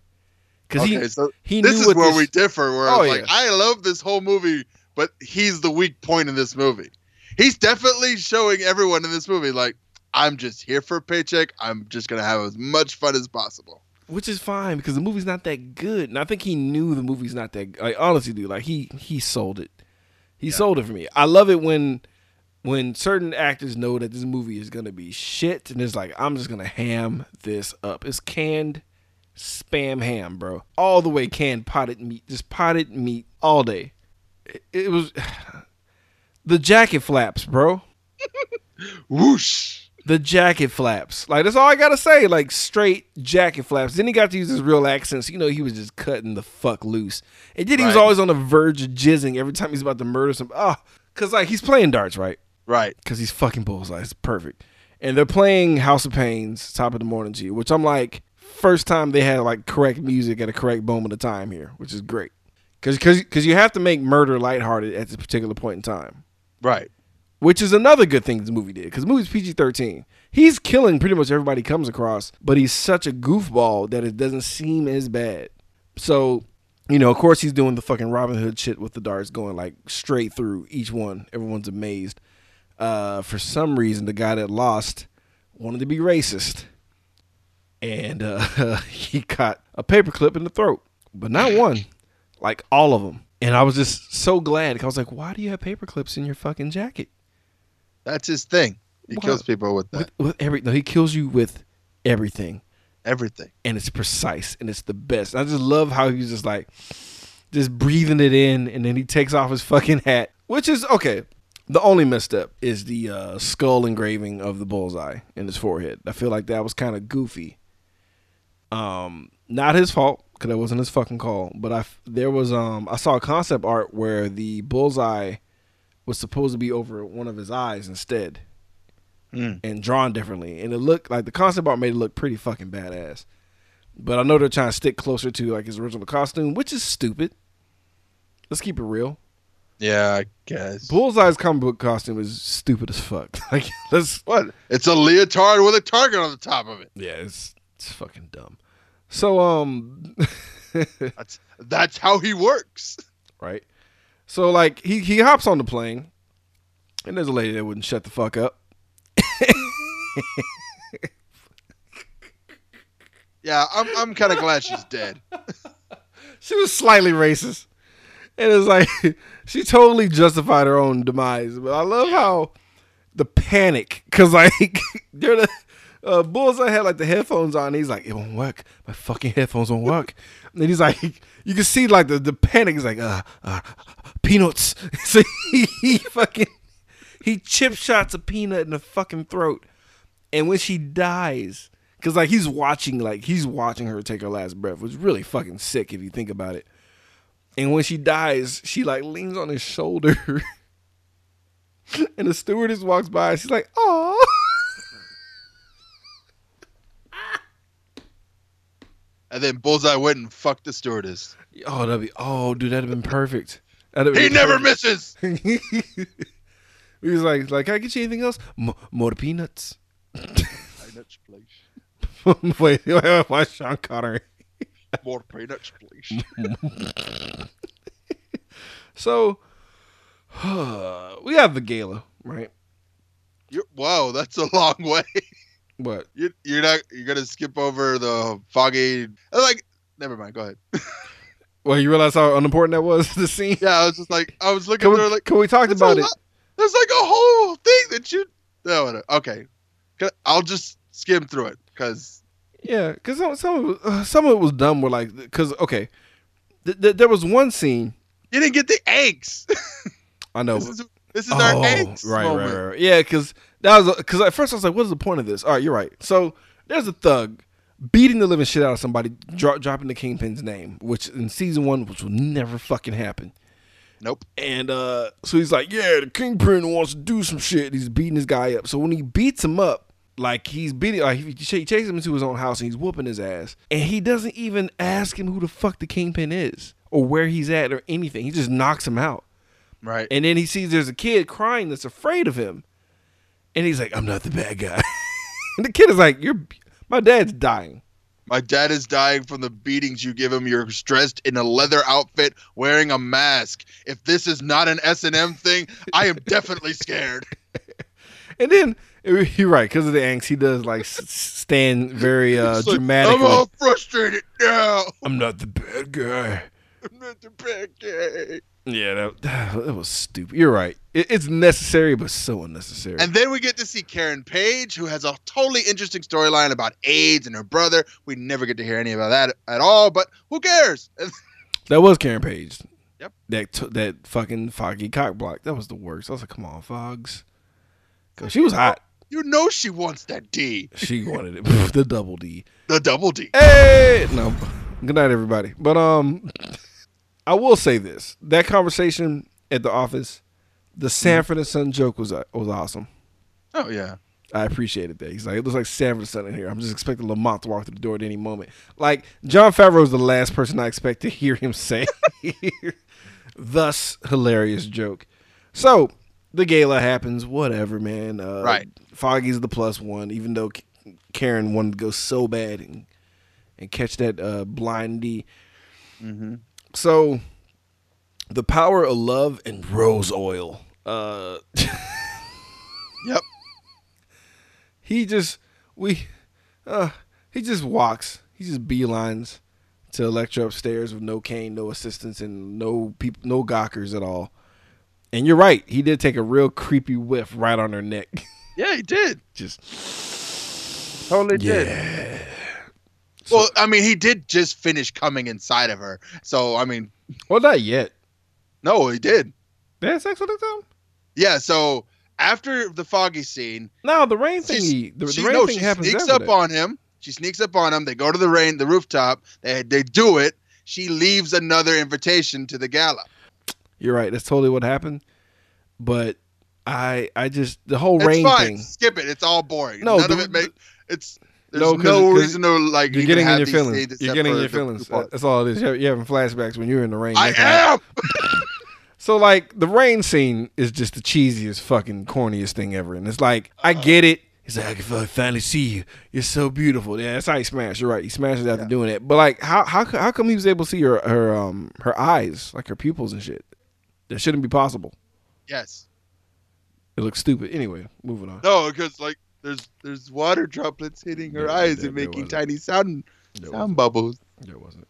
Because Okay, he so he this knew is where this- we differ. Where Oh, like, yeah. I love this whole movie, but he's the weak point in this movie. He's definitely showing everyone in this movie like, I'm just here for a paycheck. I'm just gonna have as much fun as possible. which is fine because the movie's not that good, and I think he knew the movie's not that. Like honestly, dude, like he he sold it. He sold it for me. I love it when when certain actors know that this movie is gonna be shit, and it's like I'm just gonna ham this up. It's canned spam ham, bro, all the way canned potted meat, just potted meat all day. It, it was [sighs] the jacket flaps, bro. [laughs] Whoosh. The jacket flaps. Like that's all I gotta say. Like straight jacket flaps. Then he got to use his real accents. so you know he was just cutting the fuck loose. And then he was always on the verge of jizzing every time he's about to murder some. Oh, cause like he's playing darts, right? Right. Cause he's fucking bullseye. It's perfect. And they're playing House of Pains, Top of the Morning to you, which I'm like, first time they had like correct music at a correct moment of time here, which is great. because because you have to make murder lighthearted at this particular point in time, Right. Which is another good thing this movie did. Because the movie's PG thirteen. He's killing pretty much everybody comes across, but he's such a goofball that it doesn't seem as bad. So, you know, of course, he's doing the fucking Robin Hood shit with the darts going like straight through each one. Everyone's amazed. Uh, for some reason, the guy that lost wanted to be racist, and uh, [laughs] he got a paperclip in the throat, but not one, like all of them. And I was just so glad. 'cause I was like, "Why do you have paper clips in your fucking jacket?" That's his thing. He kills people with that. With, with every, no, he kills you with everything. Everything. and it's precise and it's the best. I just love how he's just like just breathing it in and then he takes off his fucking hat, which is okay. The only misstep is the uh, skull engraving of the bullseye in his forehead. I feel like that was kind of goofy. Um, not his fault because that wasn't his fucking call. But I there was um I saw a concept art where the bullseye was supposed to be over one of his eyes instead Mm. and drawn differently. And it looked like the concept art made it look pretty fucking badass. But I know they're trying to stick closer to like his original costume, which is stupid. Let's keep it real. Yeah, I guess. Bullseye's comic book costume is stupid as fuck. [laughs] Like let's What? It's a leotard with a target on the top of it. yeah, it's it's fucking dumb. So um [laughs] That's that's how he works. right. So like he he hops on the plane and there's a lady that wouldn't shut the fuck up. [laughs] Yeah, I'm I'm kind of glad she's dead. [laughs] she was slightly racist. And it's like [laughs] she totally justified her own demise. But I love how the panic, cause like they're the uh, Bullseye had like the headphones on. He's like, it won't work. My fucking headphones won't work. And he's like, you can see like the, the panic. He's like, uh, uh, peanuts. [laughs] so he, he fucking he chip shots a peanut in the fucking throat. And when she dies, because like he's watching, like he's watching her take her last breath, which is really fucking sick if you think about it. And when she dies, she like leans on his shoulder, [laughs] and the stewardess walks by. She's like, "Oh." And then Bullseye went and fucked the stewardess. Oh, that'd be oh, dude, that'd have been perfect. That'd He been never perfect. misses. [laughs] he was like, like, can I get you anything else? M- more peanuts. Peanuts, please. [laughs] [laughs] wait, wait, why Sean Connery? More peanuts, please. So, [sighs] we have the gala, right? You're, whoa, that's a long way. What? You, you're not. You're gonna skip over the foggy. Like, never mind. Go ahead. [laughs] Well, you realize how unimportant that was [laughs] the scene. Yeah, I was just like, I was looking Can through we, like, can we talk about it? lot- There's like a whole thing that you. No, okay. I'll just skim through it because Yeah, because some some of, it, uh, some of it was dumb. Where like, because okay, th- th- there was one scene you didn't get the eggs. [laughs] I know. this is this is our Oh, eggs right, moment. right, right. Yeah, because that was because at first I was like, "What is the point of this?" All right, you're right. So there's a thug beating the living shit out of somebody, dro- dropping the kingpin's name, which in season one, which will never fucking happen. Nope. And uh, so he's like, "Yeah, the kingpin wants to do some shit." He's beating this guy up. So when he beats him up, like he's beating, like he, he chases him into his own house and he's whooping his ass, and he doesn't even ask him who the fuck the kingpin is or where he's at or anything. He just knocks him out. Right. And then he sees there's a kid crying that's afraid of him. And he's like, I'm not the bad guy. [laughs] and the kid is like, You're my dad's dying. My dad is dying from the beatings you give him. You're dressed in a leather outfit, wearing a mask. If this is not an S and M thing, I am definitely scared. [laughs] And then you're right, because of the angst, he does like stand very uh like, dramatically. I'm all frustrated now. I'm not the bad guy. [laughs] I'm not the bad guy. Yeah, that, [sighs] that was stupid. You're right. It, it's necessary, but so unnecessary. And then we get to see Karen Page, who has a totally interesting storyline about AIDS and her brother. We never get to hear any about that at all, but who cares? [laughs] that was Karen Page. Yep. That t- that fucking foggy cock block. That was the worst. I was like, come on, Fogs. Cause she was hot. You know she wants that D, She [laughs] wanted it. [laughs] the double D. the double D. Hey, no. Good night, everybody. But um, I will say this: that conversation at the office, the Sanford and Son joke was uh, was awesome. Oh yeah. I appreciated that. He's like, it looks like Sanford and Son in here. I'm just expecting Lamont to walk through the door at any moment. Like Jon Favreau is the last person I expect to hear him [laughs] say. [laughs] Thus, hilarious joke. So, the gala happens, whatever, man. Uh, Right. Foggy's the plus one, even though K- Karen wanted to go so bad and, and catch that uh, blind D. So, the power of love and rose oil. Uh, [laughs] Yep. he just we uh he just walks he just beelines to Elektra upstairs with no cane no assistance and no people no gawkers at all and you're right he did take a real creepy whiff right on her neck [laughs] Yeah, he did. just Totally did. Yeah Well, I mean, he did just finish coming inside of her. So, I mean, well not yet no, he did. they had sex with though Yeah. So after the foggy scene, no the rain thing the, the she, rain no, thing she happens sneaks up that. on him. She sneaks up on him. They go to the rain, the rooftop. They they do it. She leaves another invitation to the gala. you're right that's totally what happened but I I just the whole It's rain fine. thing Skip it. It's all boring. No, none the- of it make. It's there's No, no, 'cause- reason to like. You're getting in your feelings. You're getting in your feelings. That's all it is. You're having flashbacks when you're in the rain. I am. [laughs] [laughs] So like the rain scene is just the cheesiest, fucking corniest thing ever. And it's like I get it. He's like, I can finally see you. You're so beautiful. Yeah, that's how he smashed. You're right. He smashes after doing it. But like, how how how come he was able to see her her um her eyes, like her pupils and shit? That shouldn't be possible. yes. It looks stupid. Anyway, moving on. No, because like there's there's water droplets hitting her There- eyes there- and making tiny sound There sound wasn't. bubbles. There wasn't.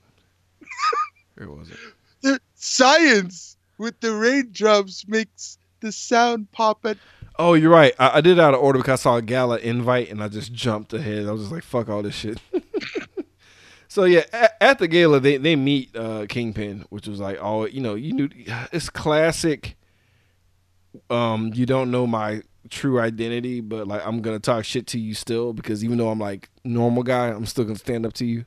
[laughs] There wasn't. The science with the raindrops makes the sound pop at Oh, you're right. I, I did it out of order because I saw a gala invite and I just jumped ahead. I was just like, fuck all this shit. [laughs] so yeah, at, at the gala they they meet uh, Kingpin, which was like, oh, you know, you knew it's classic. Um, you don't know my true identity, but like I'm gonna talk shit to you still because even though I'm like normal guy, I'm still gonna stand up to you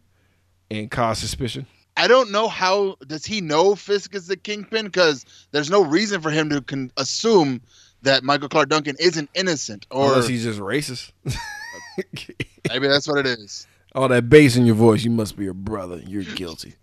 and cause suspicion. I don't know how does he know Fisk is the kingpin because there's no reason for him to con- assume that Michael Clarke Duncan isn't innocent or Unless he's just racist. [laughs] maybe that's what it is. all that bass in your voice, you must be your brother. You're guilty.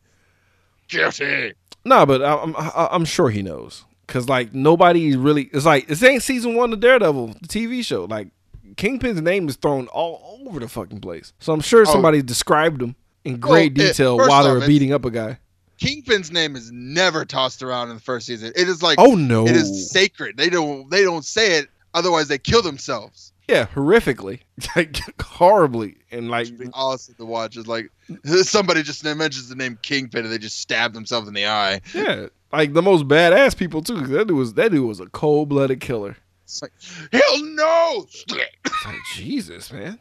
Guilty. Nah, but I'm I'm sure he knows because like nobody really. It's like this ain't season one of Daredevil, the TV show. Like Kingpin's name is thrown all over the fucking place. So I'm sure Oh. somebody described him in great Well, detail first while they were beating up a guy. Kingpin's name is never tossed around in the first season. It is like Oh no! it is sacred. They don't they don't say it otherwise they kill themselves. yeah, horrifically, [laughs] like horribly, and like awesome to watch. It's like [laughs] somebody just mentions the name Kingpin and they just stab themselves in the eye. yeah, like the most badass people too. That dude was that dude was a cold blooded killer. It's like hell no. [laughs] It's like Jesus, man.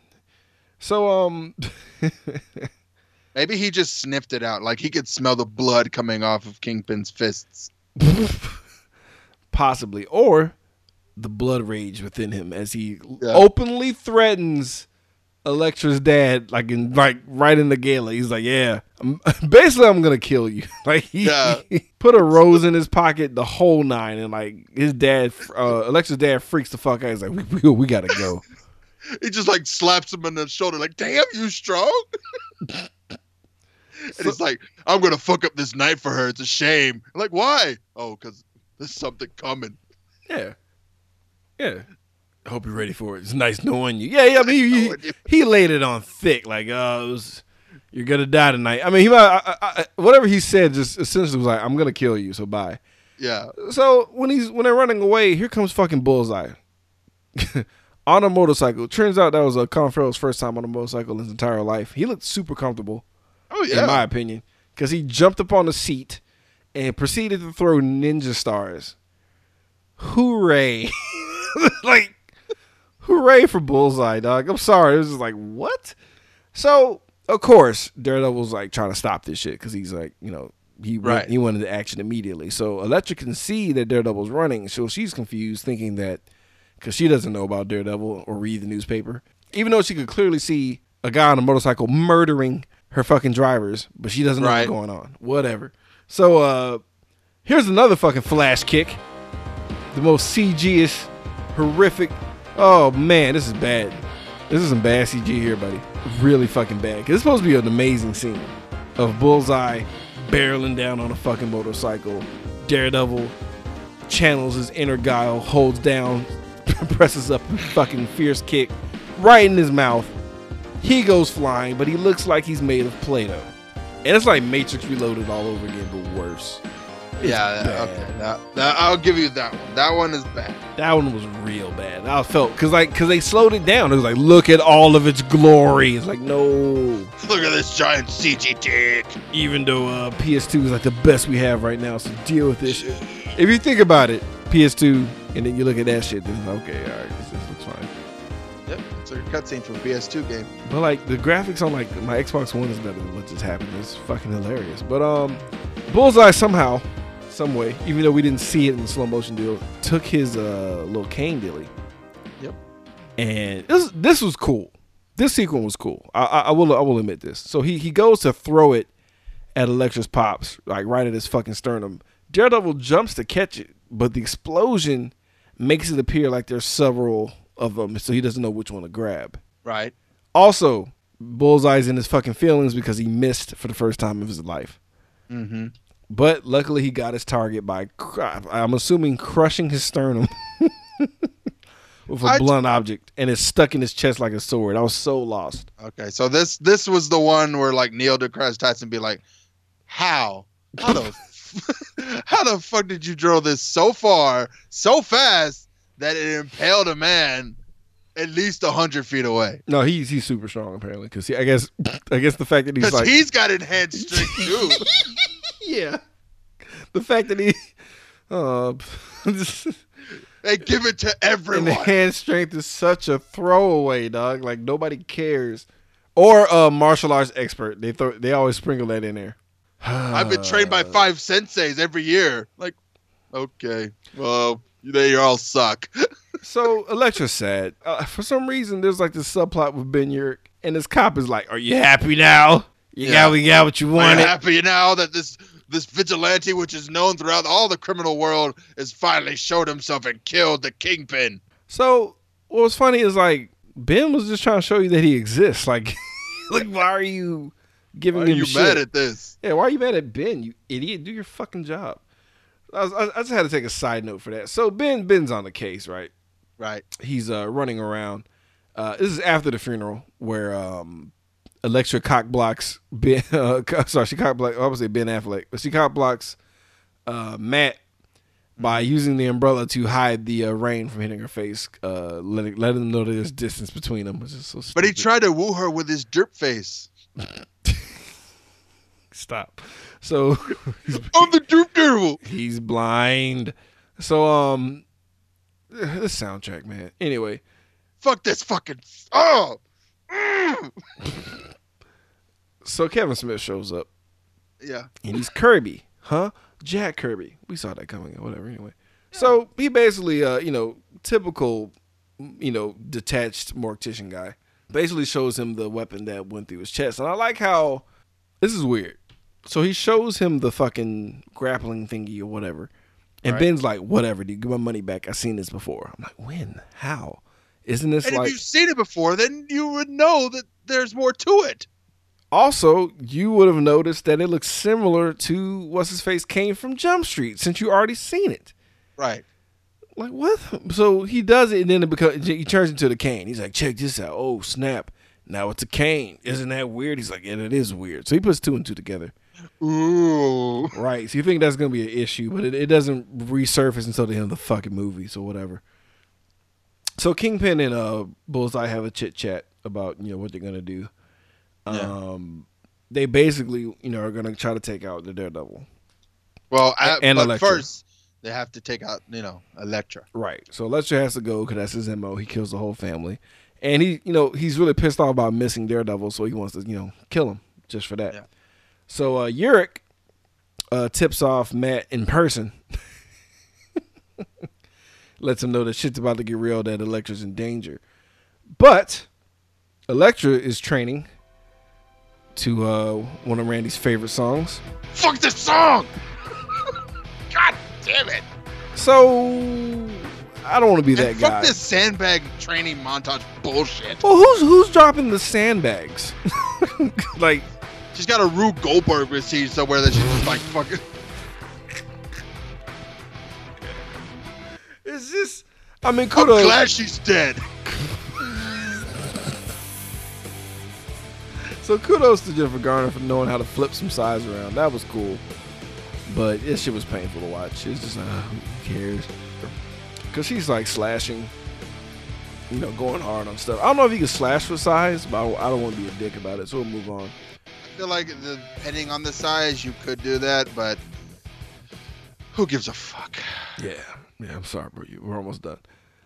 So um. [laughs] Maybe he just sniffed it out. Like he could smell the blood coming off of Kingpin's fists. possibly or the blood rage within him as he Yeah. openly threatens Elektra's dad like in like right in the gala he's like yeah I'm, [laughs] basically I'm gonna kill you [laughs] like he, Yeah. he put a rose in his pocket the whole nine and like his dad uh Elektra's dad freaks the fuck out he's like we, we, we gotta go [laughs] He just like slaps him on the shoulder, like, damn, you strong? and he's like, I'm gonna fuck up this night for her. It's a shame. I'm like, why? Oh, because there's something coming. yeah yeah I hope you're ready for it it's nice knowing you yeah yeah I mean he, you. [laughs] he laid it on thick, like, oh, it was, you're gonna die tonight. I mean, he might, I, I, whatever he said, just essentially was like, I'm gonna kill you, so bye. Yeah. So when he's when they're running away, here comes fucking Bullseye [laughs] on a motorcycle. Turns out that was a Colin Farrell's first time on a motorcycle in his entire life. He looked super comfortable, Oh yeah. in my opinion, because he jumped up on the seat and proceeded to throw ninja stars. Hooray! [laughs] like, hooray for Bullseye, dog. I'm sorry. It was just like, what? So, of course, Daredevil's like trying to stop this shit because he's like, you know, he Right. he wanted the action immediately. So Elektra can see that Daredevil's running, so she's confused, thinking that because she doesn't know about Daredevil or read the newspaper, even though she could clearly see a guy on a motorcycle murdering her fucking drivers, but she doesn't know Right. what's going on. Whatever. So uh here's another fucking flash kick. The most CG-ish, horrific. Oh man, this is bad. This is some bad CG here, buddy. Really fucking bad. Cause it's supposed to be an amazing scene of Bullseye barreling down on a fucking motorcycle. Daredevil channels his inner guile, holds down, [laughs] presses up a fucking fierce kick right in his mouth. He goes flying, but he looks like he's made of Play-Doh. And it's like Matrix Reloaded all over again, but worse. Yeah, bad. okay. I'll give you that one. That one is bad. That one was real bad. I felt because like because they slowed it down. It was like, look at all of its glory. It's like no. Look at this giant CG dick. Even though uh, PS2 is like the best we have right now, so deal with this. shit. If you think about it, PS2, and then you look at that shit, then it's okay, all right, this, this looks fine. Yep, it's a cutscene from a PS2 game. But like the graphics on like my Xbox One is better than what just happened. It's fucking hilarious. But um, Bullseye somehow, some way, even though we didn't see it in the slow motion deal, took his uh little cane dilly. Yep. And this this was cool. This sequence was cool. I, I, I will I will admit this. So he he goes to throw it at Elektra's pops, like right at his fucking sternum. Daredevil jumps to catch it, but the explosion makes it appear like there's several of them, so he doesn't know which one to grab. Right. Also, Bullseye's in his fucking feelings because he missed for the first time of his life. Mm-hmm. But luckily, he got his target by, I'm assuming, crushing his sternum [laughs] with a I- blunt object, and it's stuck in his chest like a sword. I was so lost. Okay, so this this was the one where like Neil deGrasse Tyson be like, "How? How the f- [laughs] [laughs] how the fuck did you draw this so far, so fast that it impaled a man at least a hundred feet away? No, he's he's super strong apparently because I guess I guess the fact that he's like he's got enhanced strength too. Yeah, the fact that he uh [laughs] they give it to everyone. and the hand strength is such a throwaway, dog. Like nobody cares. Or a martial arts expert. They throw they always sprinkle that in there. [sighs] I've been trained by five senseis every year. Like, okay, well, they all suck. [laughs] So Elektra's sad. Uh, for some reason, there's like this subplot with Ben Urich, and this cop is like, "Are you happy now? You Yeah. got we got what you Are you wanted." happy now that this this vigilante, which is known throughout all the criminal world, has finally showed himself and killed the kingpin? So what was funny is like Ben was just trying to show you that he exists. [laughs] Like, like why are you giving Why are him you shit? mad at this? yeah, why are you mad at Ben? You idiot! Do your fucking job. I, was, I, I just had to take a side note for that. So Ben Ben's on the case, right? Right. he's uh, running around. Uh, this is after the funeral where um, Elektra cock blocks Ben. [laughs] Uh, sorry, she cock block. I would say Ben Affleck, but she cock blocks uh, Matt by using the umbrella to hide the uh, rain from hitting her face, uh, letting letting them know that there's distance between them, which is so. Stupid. But he tried to woo her with his derp face. [laughs] stop. So [laughs] I'm the derp devil. he's blind. So um, [sighs] this soundtrack, man. Anyway, Fuck this fucking. Oh. Mm. so Kevin Smith shows up. Yeah. and he's Kirby, huh? Jack Kirby. We saw that coming. Whatever. Anyway, so he basically, uh, you know, typical, you know, detached mortician guy. Basically shows him the weapon that went through his chest, and I like how this is weird. So he shows him the fucking grappling thingy or whatever, and Right. Ben's like, "Whatever, dude, give my money back. I've seen this before." I'm like, "When? How? Isn't this And like?" if you've seen it before, then you would know that there's more to it. Also, you would have noticed that it looks similar to what's his face came from Jump Street since you already seen it. Right. Like what? So he does it, and then it becomes he turns into the cane. He's like, check this out. Oh snap! Now it's a cane. Isn't that weird? He's like, yeah, it is weird. So he puts two and two together. Ooh. Right. So you think that's gonna be an issue, but it, it doesn't resurface until the end of the fucking movie. So whatever. So Kingpin and uh Bullseye have a chit chat about you know what they're gonna do. Yeah. Um, they basically you know are gonna try to take out the Daredevil. Well, I, And but Elektra. first they have to take out, you know, Elektra. Right. So Lester has to go because that's his mo. He kills the whole family, and he, you know, he's really pissed off about missing Daredevil, so he wants to, you know, kill him just for that. Yeah. So uh, Urich uh, tips off Matt in person, [laughs] lets him know that shit's about to get real, that Elektra's in danger, but Elektra is training to uh, one of Randy's favorite songs. Fuck this song! [laughs] God damn it! So I don't want to be that and fuck guy. this sandbag training montage bullshit. Well, who's who's dropping the sandbags? [laughs] like, she's got a Rube Goldberg receipt somewhere that she's just like fucking. It's just, I mean, I'm kudos. glad she's dead. [laughs] So kudos to Jennifer Garner for knowing how to flip some sides around. That was cool. But this shit was painful to watch. It's just, uh, who cares? Because she's like slashing, you know, going hard on stuff. I don't know if you can slash for size, but I, don't want to be a dick about it. So we'll move on. I feel like the- depending on the size, you could do that, but who gives a fuck? Yeah, yeah. I'm sorry, bro. You- We're almost done.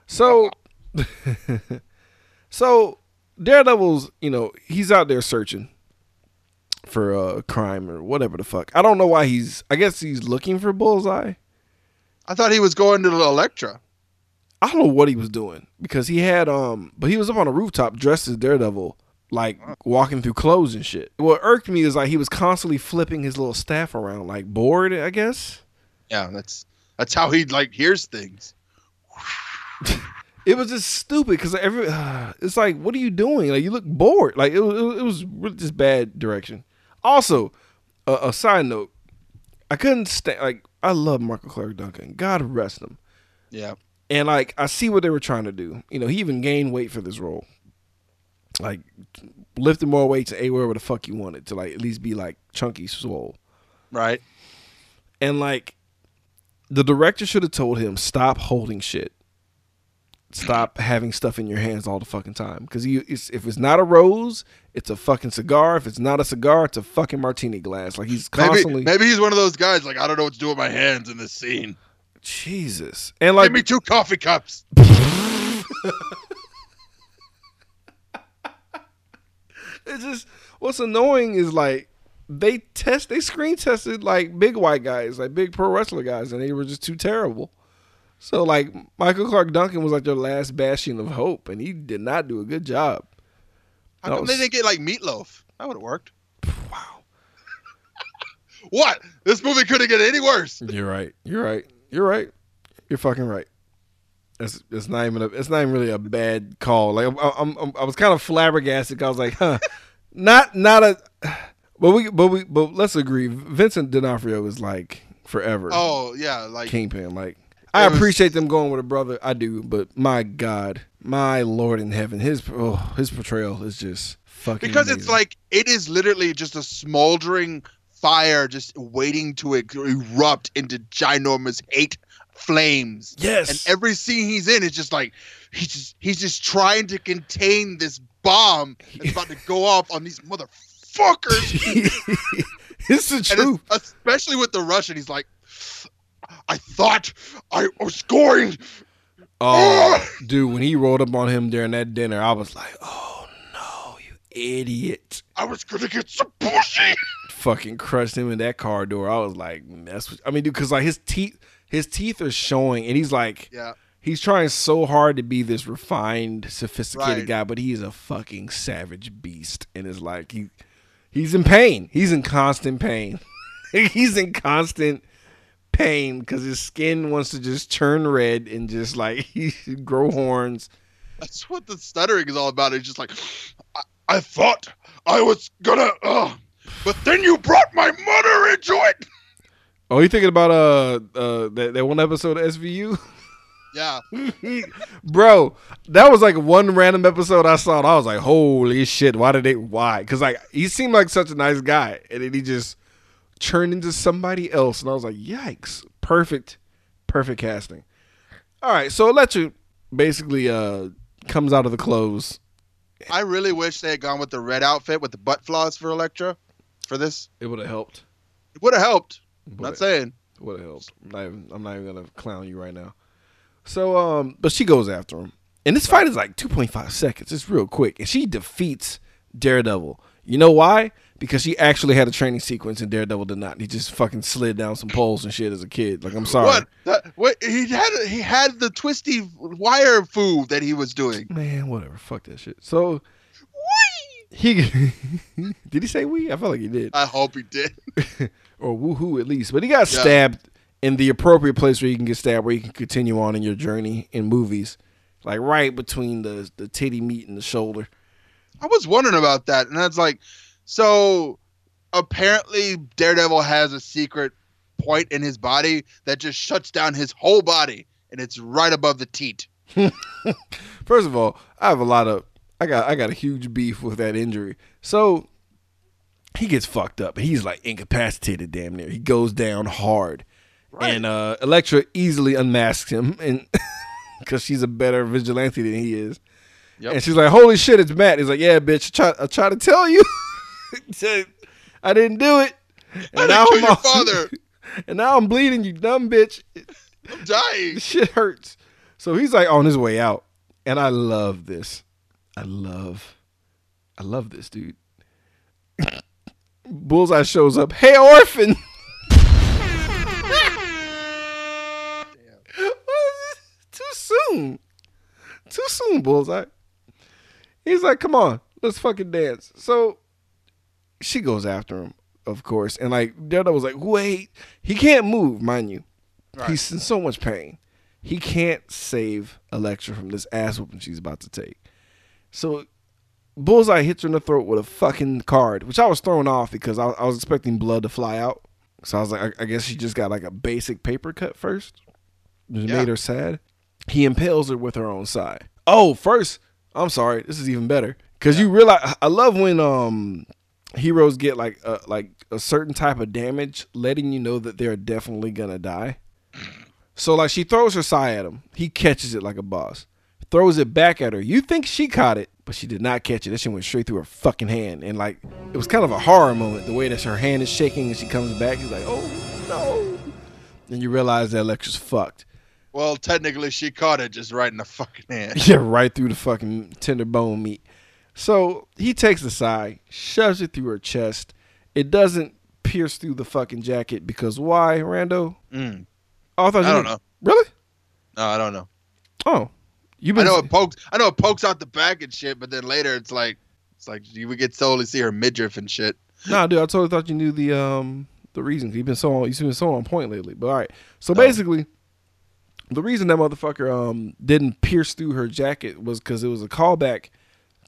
So, [laughs] so Daredevil's, you know, he's out there searching for uh, crime or whatever the fuck. I don't know why he's. I guess he's looking for Bullseye. I thought he was going to the Elektra. I don't know what he was doing because he had um, but he was up on a rooftop dressed as Daredevil, like walking through clothes and shit. What irked me is like he was constantly flipping his little staff around, like bored. I guess Yeah, that's that's how he like hears things. it was just stupid because every uh, [sighs] it's like, what are you doing? Like you look bored. Like it was, it was really just bad direction. Also, a, a side note, I couldn't stand. Like I love Michael Clarke Duncan. God rest him. Yeah. And like I see what they were trying to do. You know, he even gained weight for this role. Like lifting more weight to a wherever the fuck you wanted to like at least be like chunky swole. Right. And like the director should have told him stop holding shit. Stop having stuff in your hands all the fucking time. Because if it's not a rose, it's a fucking cigar. If it's not a cigar, it's a fucking martini glass. Like he's Maybe constantly maybe he's one of those guys like I don't know what to do with my hands in this scene. Jesus. And like Give me two coffee cups. [laughs] it's just what's annoying is like they test they screen tested like big white guys like big pro wrestler guys and they were just too terrible. So like michael clarke duncan was like their last bastion of hope and he did not do a good job. How come they didn't get like meatloaf? That would have worked. [laughs] wow. What? This movie couldn't get any worse. you're right. You're right. You're right. You're fucking right. It's, it's not even a, it's not even really a bad call. Like I'm, I'm, I'm- i was kind of flabbergasted i was like huh. Not not a but we but we but let's agree vincent d'onofrio is like forever Oh yeah, like Kingpin. Like I was- appreciate them going with a brother. I do, but my God, my Lord in heaven, his oh, his portrayal is just fucking. because it's like it is literally just a smoldering fire just waiting to erupt into ginormous hate flames. yes, And every scene he's in is just like he's just he's just trying to contain this bomb that's [laughs] about to go off on these motherfuckers. [laughs] it's the And truth. it's- especially with the Russian, he's like, I thought I was going. Oh, ah! dude, when he rolled up on him during that dinner, I was like, oh no, you idiot! I was gonna get some pussy. Fucking crushed him in that car door. I was like, that's. What, I mean, dude, because like his teeth, his teeth are showing, and he's like, Yeah. he's trying so hard to be this refined, sophisticated Right. guy, but he's a fucking savage beast, and it's like he he's in pain. He's in constant pain. [laughs] he's in constant pain because his skin wants to just turn red and just like [laughs] he grow horns. That's what the stuttering is all about. It's just like, I, I thought I was gonna, uh, but then you brought my mother into it. Oh, you thinking about uh uh that, that one episode of SVU? [laughs] Yeah. [laughs] Bro, that was like one random episode I saw. And I was like, "Holy shit! Why did they? Why?" Because like he seemed like such a nice guy, and then he just turned into somebody else, and I was like, "Yikes!" Perfect, perfect casting. All right, so Elektra basically uh comes out of the clothes. I really wish they had gone with the red outfit with the butt flaws for Elektra for this. It would have helped. It would have helped. Not saying. would have helped. I'm not, even, I'm not even gonna clown you right now. So um, but she goes after him, and this fight is like 2.5 seconds. It's real quick, and she defeats Daredevil. You know why? Because she actually had a training sequence, and Daredevil did not. He just fucking slid down some poles and shit as a kid. Like I'm sorry, What? That, what? He had he had the twisty wire food that he was doing. man. Whatever. Fuck that shit. So he [laughs] did he say we? I felt like he did. I hope he did. [laughs] or woohoo at least. But he got Yeah. stabbed in the appropriate place where you can get stabbed, where you can continue on in your journey in movies, like right between the the titty meat and the shoulder. I was wondering about that, and that's like, so apparently Daredevil has a secret point in his body that just shuts down his whole body, and it's right above the teat. [laughs] [laughs] First of all, I have a lot of I got I got a huge beef with that injury. So he gets fucked up. He's like incapacitated damn near. He goes down hard. And uh Elektra easily unmasks him and [laughs] cuz she's a better vigilante than he is. Yep. And she's like, "Holy shit, it's Matt." He's like, "Yeah, bitch, I try, I try to tell you. [laughs] I didn't do it." And I kill your all- [laughs] father. and now I'm bleeding, you dumb bitch. I'm dying. Shit hurts. So he's like on his way out. And I love this. I love, I love this dude. [coughs] Bullseye shows up. Hey, orphan. Soon. Too soon, Bullseye. He's like, come on, let's fucking dance. So she goes after him, of course. And like, Daredevil was like, wait. He can't move, mind you. Right. He's in so much pain. He can't save Elektra from this ass whooping she's about to take. So Bullseye hits her in the throat with a fucking card, which I was thrown off because I, I was expecting blood to fly out. So I was like, I, I guess she just got like a basic paper cut first. It Yeah. made her sad. He impales her with her own side. Oh, first, I'm sorry, this is even better because you realize I love when um heroes get like a, like a certain type of damage, letting you know that they're definitely gonna die. So like she throws her sai at him. He catches it like a boss. Throws it back at her. You think she caught it, but she did not catch it. That shit went straight through her fucking hand. And like it was kind of a horror moment, the way that her hand is shaking and she comes back. He's like, oh no. And you realize that Elektra's fucked. Well, technically, she caught it just right in the fucking hand. [laughs] Yeah, right through the fucking tender bone meat. So he takes the sai, shoves it through her chest. It doesn't pierce through the fucking jacket because why, Rando? Mm. Oh, I thought you I don't know. Really? No, I don't know. Oh, you've I been. know it pokes. I know it pokes out the back and shit, but then later it's like, it's like you would get to totally see her midriff and shit. Nah, dude, I totally thought you knew the um the reason. You've been so on, you've been so on point lately. But all right, so No. basically, the reason that motherfucker um didn't pierce through her jacket was because it was a callback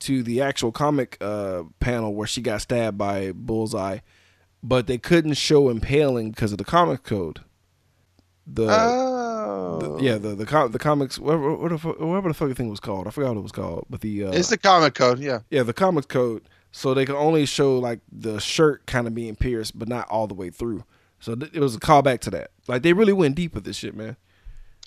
to the actual comic uh panel where she got stabbed by Bullseye, but they couldn't show impaling because of the comic code. The, Oh, the- yeah the the com- the comics whatever what the, fu- whatever the fucking thing was called I forgot what it was called but the uh, it's the comic code. Yeah, yeah, the comics code. So they could only show like the shirt kind of being pierced, but not all the way through. So th- it was a callback to that. Like they really went deep with this shit, man.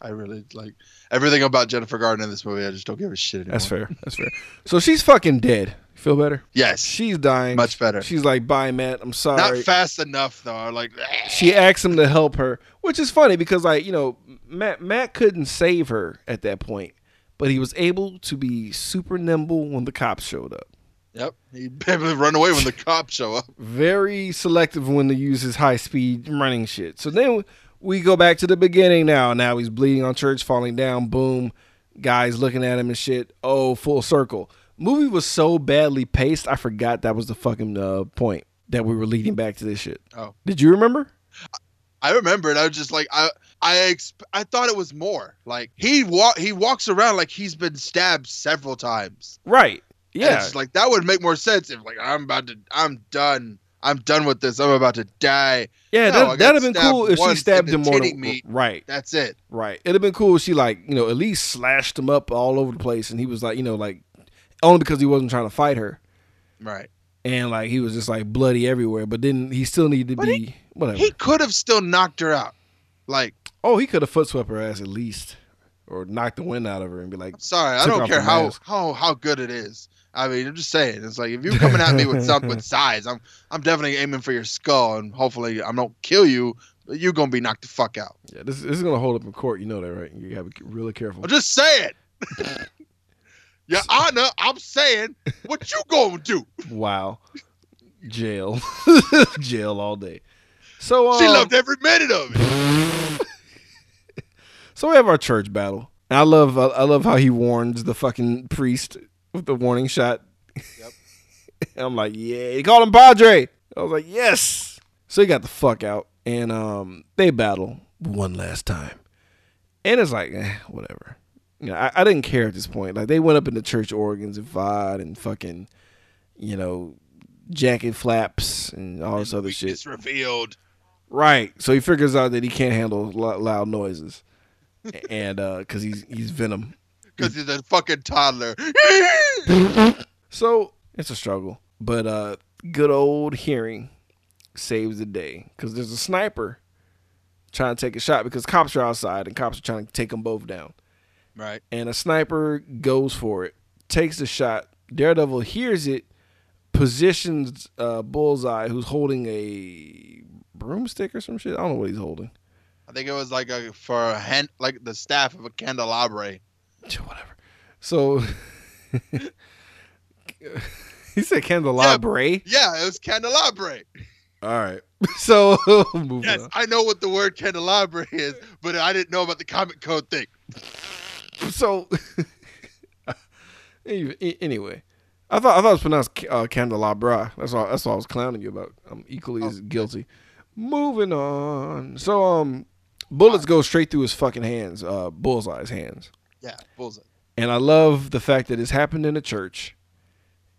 I really like everything about Jennifer Garner in this movie. I just don't give a shit anymore. That's fair. That's fair. So she's fucking dead. Feel better? Yes, She's dying. Much better. She's like, "Bye, Matt. I'm sorry. not fast enough though. Like, ah. she asks him to help her, which is funny because like you know Matt Matt couldn't save her at that point, but he was able to be super nimble when the cops showed up. yep, he'd be able to run away when the cops show up. very selective when to use his high speed running shit. So then we go back to the beginning now. Now he's bleeding on church, falling down, boom. Guys looking at him and shit. Oh, full circle. Movie was so badly paced, I forgot that was the fucking uh, point that we were leading back to this shit. Oh. Did you remember? I remember it. I was just like, I, I, exp- I thought it was more. Like he walk, he walks around like he's been stabbed several times. Right. Yeah. like that would make more sense if like I'm about to, I'm done. I'm done with this. I'm about to die. yeah, No, that, that'd have been cool if she stabbed him more. Than, right. That's it. Right. It'd have been cool if she like, you know, at least slashed him up all over the place and he was like, you know, like only because he wasn't trying to fight her. Right. and like he was just like bloody everywhere. But then he still needed to But be whatever. He could have still knocked her out. Like, oh, he could have foot swept her ass at least, or knocked the wind out of her and be like, sorry, I don't care how how how good it is. I mean, I'm just saying. It's like if you're coming at me with something with [laughs] size, I'm I'm definitely aiming for your skull, and hopefully I don't kill you, but you're gonna be knocked the fuck out. yeah, this, this is gonna hold up in court. You know that, right? You have to be really careful. I'm just saying. [laughs] Your Honor, I'm saying, what you gonna do? Wow, jail, [laughs] jail all day. So um, She loved every minute of it. So we have our church battle. And I love I love how he warns the fucking priest with the warning shot. Yep. [laughs] I'm like, yeah, he called him Padre. I was like, yes. So he got the fuck out, and um, they battle one last time, and it's like, eh, whatever. You know, I, I didn't care at this point. Like they went up in the church organs and fought and fucking, you know, jacket flaps and all this other shit. Weakness revealed. Right. So he figures out that he can't handle lo- loud noises, [laughs] and uh, because he's he's Venom. Because he's a fucking toddler. [laughs] So it's a struggle, but uh, good old hearing saves the day because there's a sniper trying to take a shot because cops are outside and cops are trying to take them both down. right. and a sniper goes for it, takes the shot. Daredevil hears it, positions uh, Bullseye, who's holding a broomstick or some shit. I don't know what he's holding. I think it was like a for a hand, like the staff of a candelabra. [laughs] Whatever. So [laughs] he said candelabra. Yeah, it was candelabra. All right. [laughs] So moving Yes, on. I know what the word candelabra is, but I didn't know about the comic code thing. So anyway, I thought I thought it was pronounced uh, candelabra. That's all. That's all I was clowning you about. I'm equally as guilty. Moving on. So um, bullets go straight through his fucking hands. Uh, Bullseye's hands. Yeah, bullseye. And I love the fact that it's happened in a church,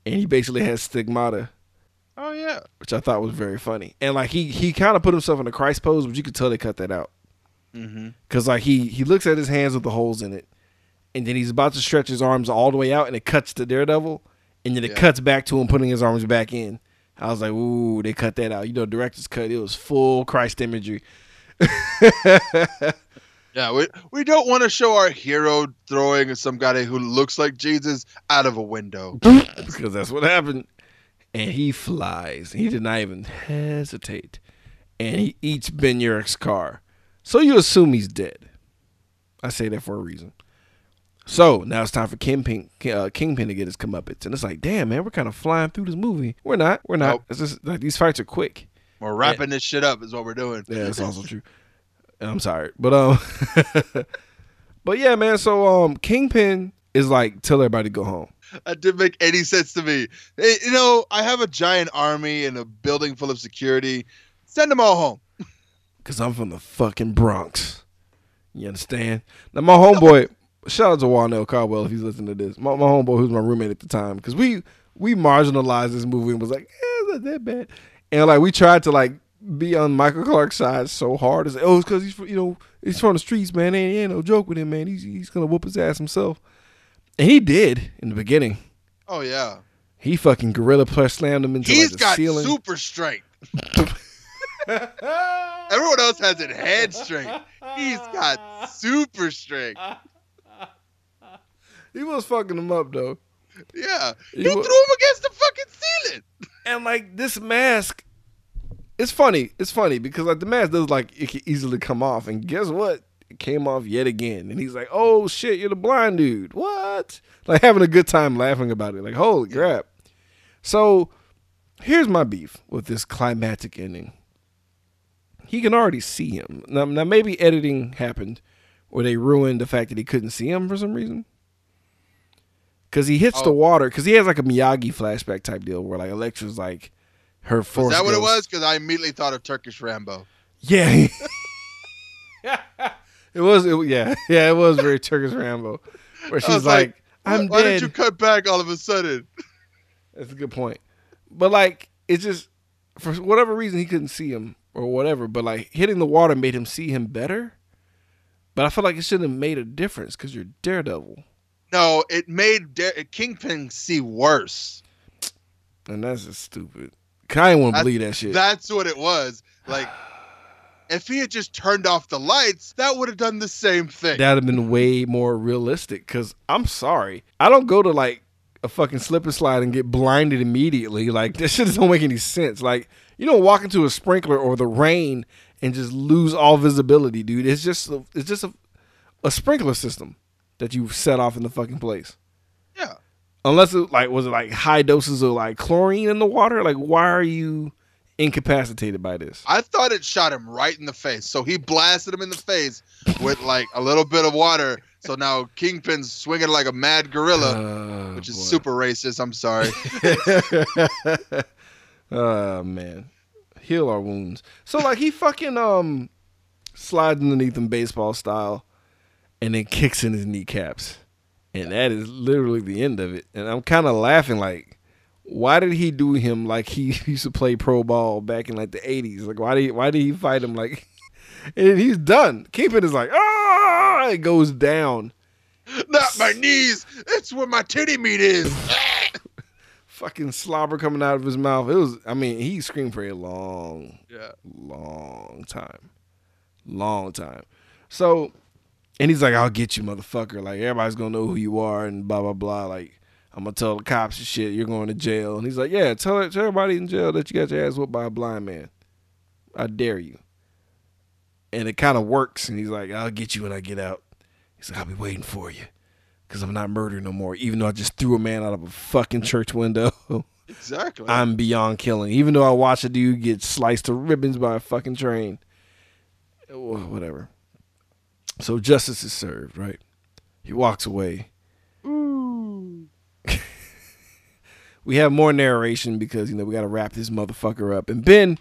and he basically has stigmata, Oh yeah. which I thought was very funny. And like he he kind of put himself in a Christ pose, but you could tell they cut that out. Mm-hmm. Cause like he he looks at his hands with the holes in it, and then he's about to stretch his arms all the way out, and it cuts to Daredevil, and then it Yeah. cuts back to him putting his arms back in. I was like, ooh, they cut that out. You know, director's cut. It was full Christ imagery. [laughs] Yeah, we we don't want to show our hero throwing some guy who looks like Jesus out of a window. [laughs] because that's what happened. And he flies. He did not even hesitate, and he eats Ben Urich's car. So you assume he's dead. I say that for a reason. So now it's time for Kingpin, uh, Kingpin to get his comeuppance, and it's like, damn man, we're kind of flying through this movie. We're not. We're not. Nope. It's just like these fights are quick. We're wrapping this shit up, is what we're doing. Yeah, that's also true. I'm sorry, but um, [laughs] but yeah, man. So um, Kingpin is like, tell everybody to go home. That didn't make any sense to me. Hey, you know, I have a giant army and a building full of security. Send them all home. [laughs] Cause I'm from the fucking Bronx. You understand? Now my homeboy, shout out to Warnell Caldwell if he's listening to this. My, my homeboy, who's my roommate at the time, because we we marginalized this movie and was like, eh, it's not that bad. And like we tried to like be on Michael Clarke's side so hard as oh, it's because he's you know he's from the streets, man. Ain't, ain't no joke with him, man. He's he's gonna whoop his ass himself, and he did in the beginning. Oh yeah. He fucking gorilla press slammed him into He's like the got ceiling. super strength. [laughs] Everyone else has it head strength. He's got super strength. he was fucking him up though. Yeah. Wa- threw him against the fucking ceiling. And like this mask, it's funny. It's funny because like the mask does like it can easily come off, and guess what? It came off yet again. And he's like, "Oh shit, you're the blind dude." What? Like having a good time laughing about it. Like holy crap. So here's my beef with this climactic ending. He can already see him now. Now maybe editing happened, or they ruined the fact that he couldn't see him for some reason. Cause he hits the Oh. water. Cause he has like a Miyagi flashback type deal where like Elektra's like her force. Was that what it was? Because I immediately thought of Turkish Rambo. Yeah. [laughs] [laughs] it was. It, yeah. Yeah. It was very Turkish Rambo, where I she's was like, like, "I'm Why dead." did you cut back all of a sudden? That's a good point. But like, it's just for whatever reason he couldn't see him or whatever. But like hitting the water made him see him better. But I feel like it shouldn't have made a difference because you're Daredevil, No, it made Da- Kingpin see worse. and that's just stupid. I That's- believe that shit. That's what it was. Like, if he had just turned off the lights, that would have done the same thing. That'd have been way more realistic. Cause I'm sorry, I don't go to like a fucking slip and slide and get blinded immediately. Like [laughs] that shit don't make any sense. Like you don't walk into a sprinkler or the rain and just lose all visibility, dude. It's just a, it's just a, a sprinkler system that you set off in the fucking place. yeah. Unless it like was it like high doses of like chlorine in the water? Like why are you incapacitated by this? I thought it shot him right in the face. So he blasted him in the face with like a little bit of water. So now Kingpin's swinging like a mad gorilla, Oh, which is boy. super racist. I'm sorry. [laughs] oh man, heal our wounds. So like he fucking um slides underneath him baseball style, and then kicks in his kneecaps, and that is literally the end of it. And I'm kind of laughing like, why did he do him like he [laughs] used to play pro ball back in like the eighties? Like why did he, why did he fight him like? [laughs] And he's done. Kingpin is like ah, it goes down. Not my knees. It's where my titty meat is. [laughs] Fucking slobber coming out of his mouth. It was. I mean, he screamed for a long, yeah. long time, long time. So, and he's like, "I'll get you, motherfucker." Like everybody's gonna know who you are, and blah blah blah. Like I'm gonna tell the cops and shit. You're going to jail. And he's like, "Yeah, tell tell everybody in jail that you got your ass whooped by a blind man. I dare you." And it kind of works. And he's like, "I'll get you when I get out." He's like, "I'll be waiting for you." Cause I'm not murdering no more. Even though I just threw a man out of a fucking church window, [laughs] Exactly. I'm beyond killing. Even though I watched a dude get sliced to ribbons by a fucking train. Whatever. So justice is served, right? He walks away. [laughs] we have more narration because you know we got to wrap this motherfucker up, and Ben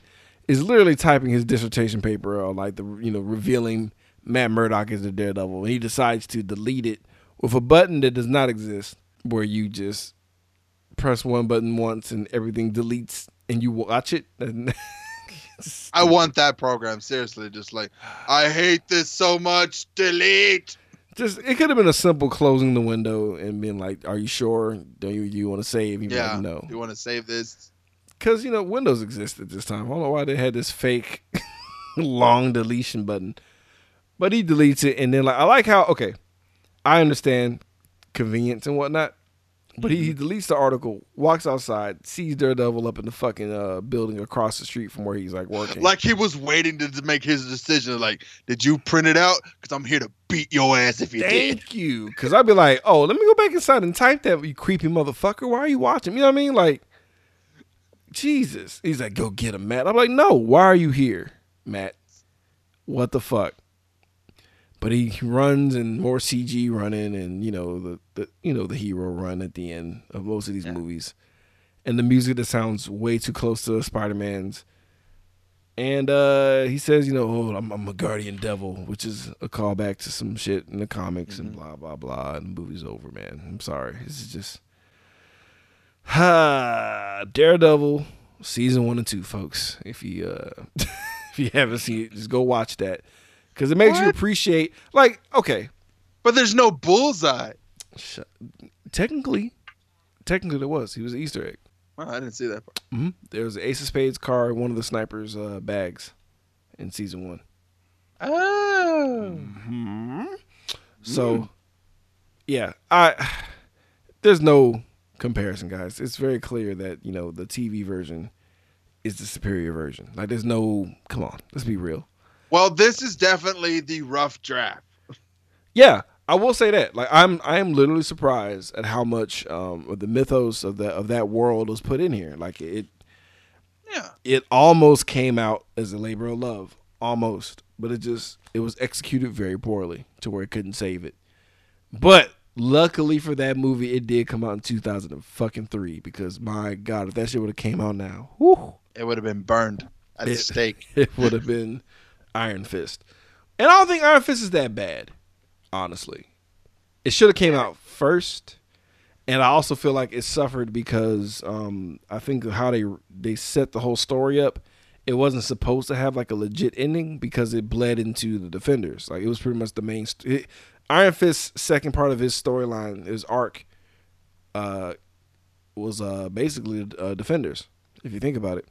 is literally typing his dissertation paper on like the you know revealing Matt Murdock as the Daredevil, and he decides to delete it with a button that does not exist, where you just press one button once and everything deletes, and you watch it. [laughs] I want that program. Seriously, just like I hate this so much. Delete. just it could have been a simple closing the window and being like, "Are you sure? Do you you want to save?" You'd Yeah. like, no, You want to save this? because you know Windows existed this time. I don't know why they had this fake [laughs] long deletion button, but he deletes it, and then like I like how okay, I understand convenience and whatnot, but he, he deletes the article, walks outside, sees Daredevil up in the fucking uh, building across the street from where he's like working. Like he was waiting to, to make his decision. Like, did you print it out? Because I'm here to beat your ass if you did. Thank you. Because I'd be like, oh, let me go back inside and type that, you creepy motherfucker. Why are you watching? You know what I mean? Like, Jesus. He's like, go get him, Matt. I'm like, no, why are you here, Matt? What the fuck? But he runs and more CG running and you know the, the you know the hero run at the end of most of these movies, and the music that sounds way too close to Spider Man's. And uh, he says, you know, oh, I'm, I'm a guardian devil, which is a callback to some shit in the comics and blah blah blah. And the movie's over, man. I'm sorry. This is just ha [sighs] Daredevil season one and two, folks. If you uh, [laughs] if you haven't seen it, just go watch that because it makes you appreciate. Like, okay, But there's no bullseye. sh- technically, technically there was. He was an Easter egg. Oh, I didn't see that part. hmm There was an Ace of Spades card, in one of the snipers' uh, bags in season one. Oh. So, yeah, I there's no comparison, guys. It's very clear that you know the TV version is the superior version. Like, there's no. Come on, let's be real. Well, this is definitely the rough draft. Yeah, I will say that. Like, I'm I am literally surprised at how much um of the mythos of that of that world was put in here. Like it Yeah. it almost came out as a labor of love, almost, but it just it was executed very poorly to where it couldn't save it. But luckily for that movie, it did come out in 2003 because my God, if that shit would have came out now, whew, It would have been burned at the stake. [laughs] it would have been Iron Fist. And I don't think Iron Fist is that bad, honestly. It should have came out first. And I also feel like it suffered because um, I think how they they set the whole story up, it wasn't supposed to have like a legit ending because it bled into the Defenders. Like it was pretty much the main. St- it, Iron Fist's second part of his storyline, his arc, uh, was uh basically uh, Defenders. If you think about it.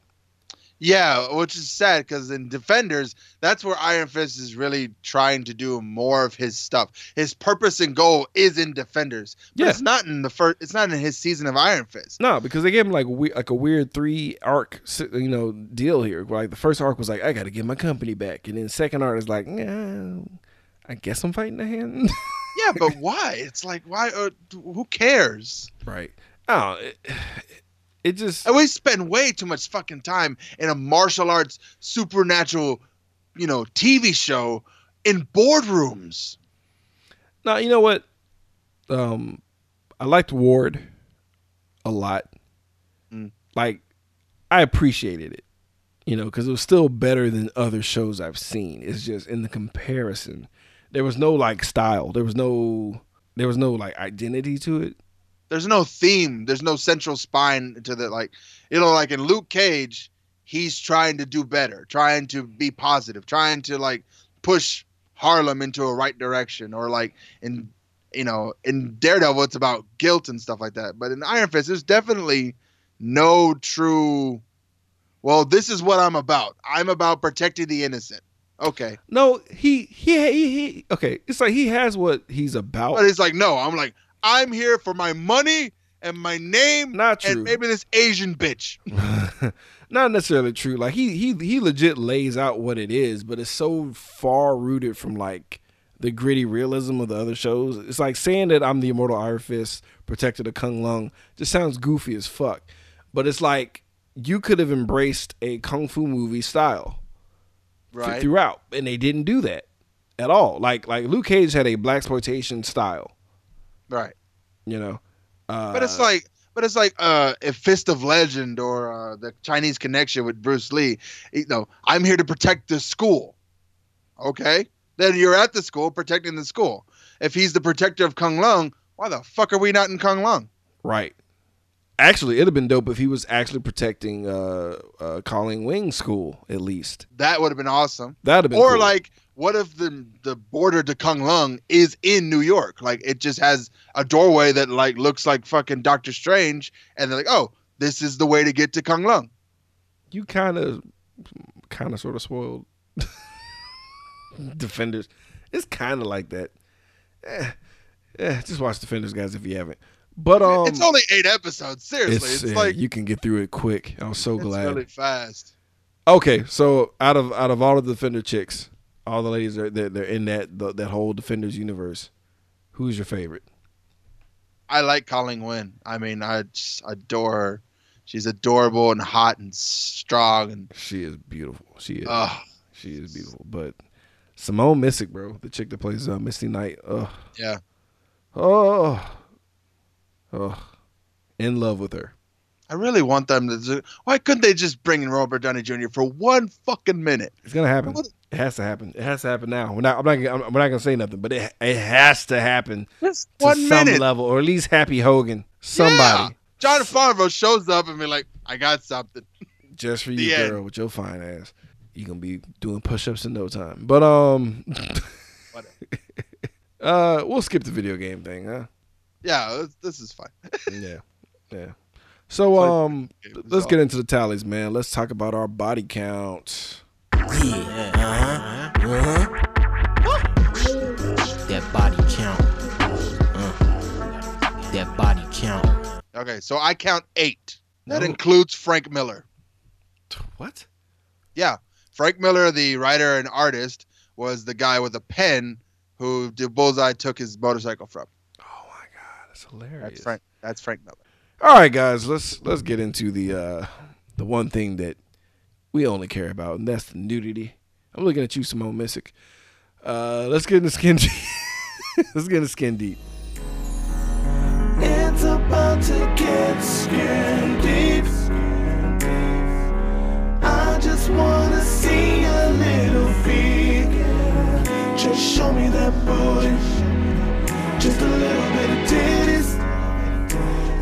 Yeah, which is sad because in Defenders, that's where Iron Fist is really trying to do more of his stuff. His purpose and goal is in Defenders, but Yeah. it's not in the first. It's not in his season of Iron Fist. No, because they gave him like we- like a weird three arc, you know, deal here. Like the first arc was like, I got to get my company back, and then second arc is like, yeah, I guess I'm fighting the hand. [laughs] Yeah, but why? It's like why? Uh, who cares? right? Oh, it, it just And we spend way too much fucking time in a martial arts supernatural, you know, TV show in boardrooms. now you know what? Um, I liked Ward a lot. Mm. Like, I appreciated it, you know, because it was still better than other shows I've seen. It's just in the comparison, there was no like style. There was no there was no like identity to it. There's no theme. There's no central spine to the like. You know, like in Luke Cage, he's trying to do better, trying to be positive, trying to like push Harlem into a right direction, or like in you know in Daredevil, it's about guilt and stuff like that. But in Iron Fist, there's definitely no true. Well, this is what I'm about. I'm about protecting the innocent. Okay, No, he, he he he. Okay, it's like he has what he's about. but it's like no. I'm like I'm here for my money and my name Not true. and maybe this Asian bitch. [laughs] not necessarily true. Like he he he legit lays out what it is, but it's so far rooted from like the gritty realism of the other shows. It's like saying that I'm the immortal Iron Fist, protector of K'un-Lun, just sounds goofy as fuck. But it's like you could have embraced a kung fu movie style Right. throughout, and they didn't do that at all. Like like Luke Cage had a black exploitation style, Right. you know. Uh, But it's like, but it's like, uh, if Fist of Legend or uh, the Chinese Connection with Bruce Lee. You know, I'm here to protect the school. Okay, then you're at the school protecting the school. If he's the protector of K'un-Lun, why the fuck are we not in Kung Lung? Right. Actually, it'd have been dope if he was actually protecting uh, uh Colleen Wing School at least. That would have been awesome. That'd have been Or cool. like, what if the the border to K'un-Lun is in New York? Like, it just has a doorway that like looks like fucking Doctor Strange, and they're like, oh, this is the way to get to K'un-Lun. you kind of, kind of, sort of spoiled [laughs] Defenders. It's kind of like that. Eh, eh, just watch Defenders, guys, if you haven't. But um, it's only eight episodes. Seriously, it's, it's, yeah, like you can get through it quick. I'm so it's glad. really fast. Okay, so out of out of all of the Defender chicks, all the ladies are they're, they're in that the, that whole Defenders universe. Who's your favorite? I like Colleen Wing. I mean, I just adore her. She's adorable and hot and strong and She is beautiful. She is. uh, She is beautiful. But Simone Missick, bro, the chick that plays uh, Misty Knight. Ugh. yeah. Oh. Oh. In love with her. I really want them to. Do, why couldn't they just bring in Robert Downey Jr. for one fucking minute? It's gonna happen. What- It has to happen. It has to happen now. We're not. I'm not. I'm, we're not gonna say nothing, but it it has to happen Just to one some minute. level, or at least Happy Hogan, somebody, Yeah. Jon Favreau shows up and be like, "I got something." just for you, end. girl, with your fine ass. You gonna be doing push-ups in no time. But um, [laughs] uh, we'll skip the video game thing, huh? Yeah, this, this is fine. [laughs] Yeah, yeah. So um, let's get into the tallies, man. Let's talk about our body count. Yeah, uh-huh, uh-huh. That body count. Uh, that body count. Okay, so I count eight. That No. includes Frank Miller. What? Yeah, Frank Miller, the writer and artist, was the guy with a pen who the Bullseye took his motorcycle from. My god, that's hilarious. That's Frank. That's Frank Miller. All right, guys, let's let's get into the uh the one thing that we only care about, and that's the nudity. I'm looking at you, Simone Missick. Uh, let's get into skin [laughs] deep. let's get into skin deep. It's about to get skin deep. I just wanna see a little feet. Just show me that booty. Just a little bit of titties.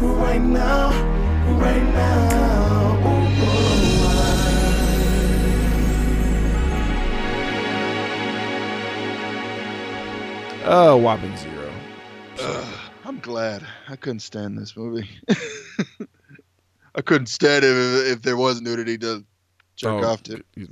Right now, right now. Ooh, Uh, whopping zero. Ugh, I'm glad. I couldn't stand this movie. [laughs] I couldn't stand it if, if there was nudity to jerk Oh, off to. [laughs]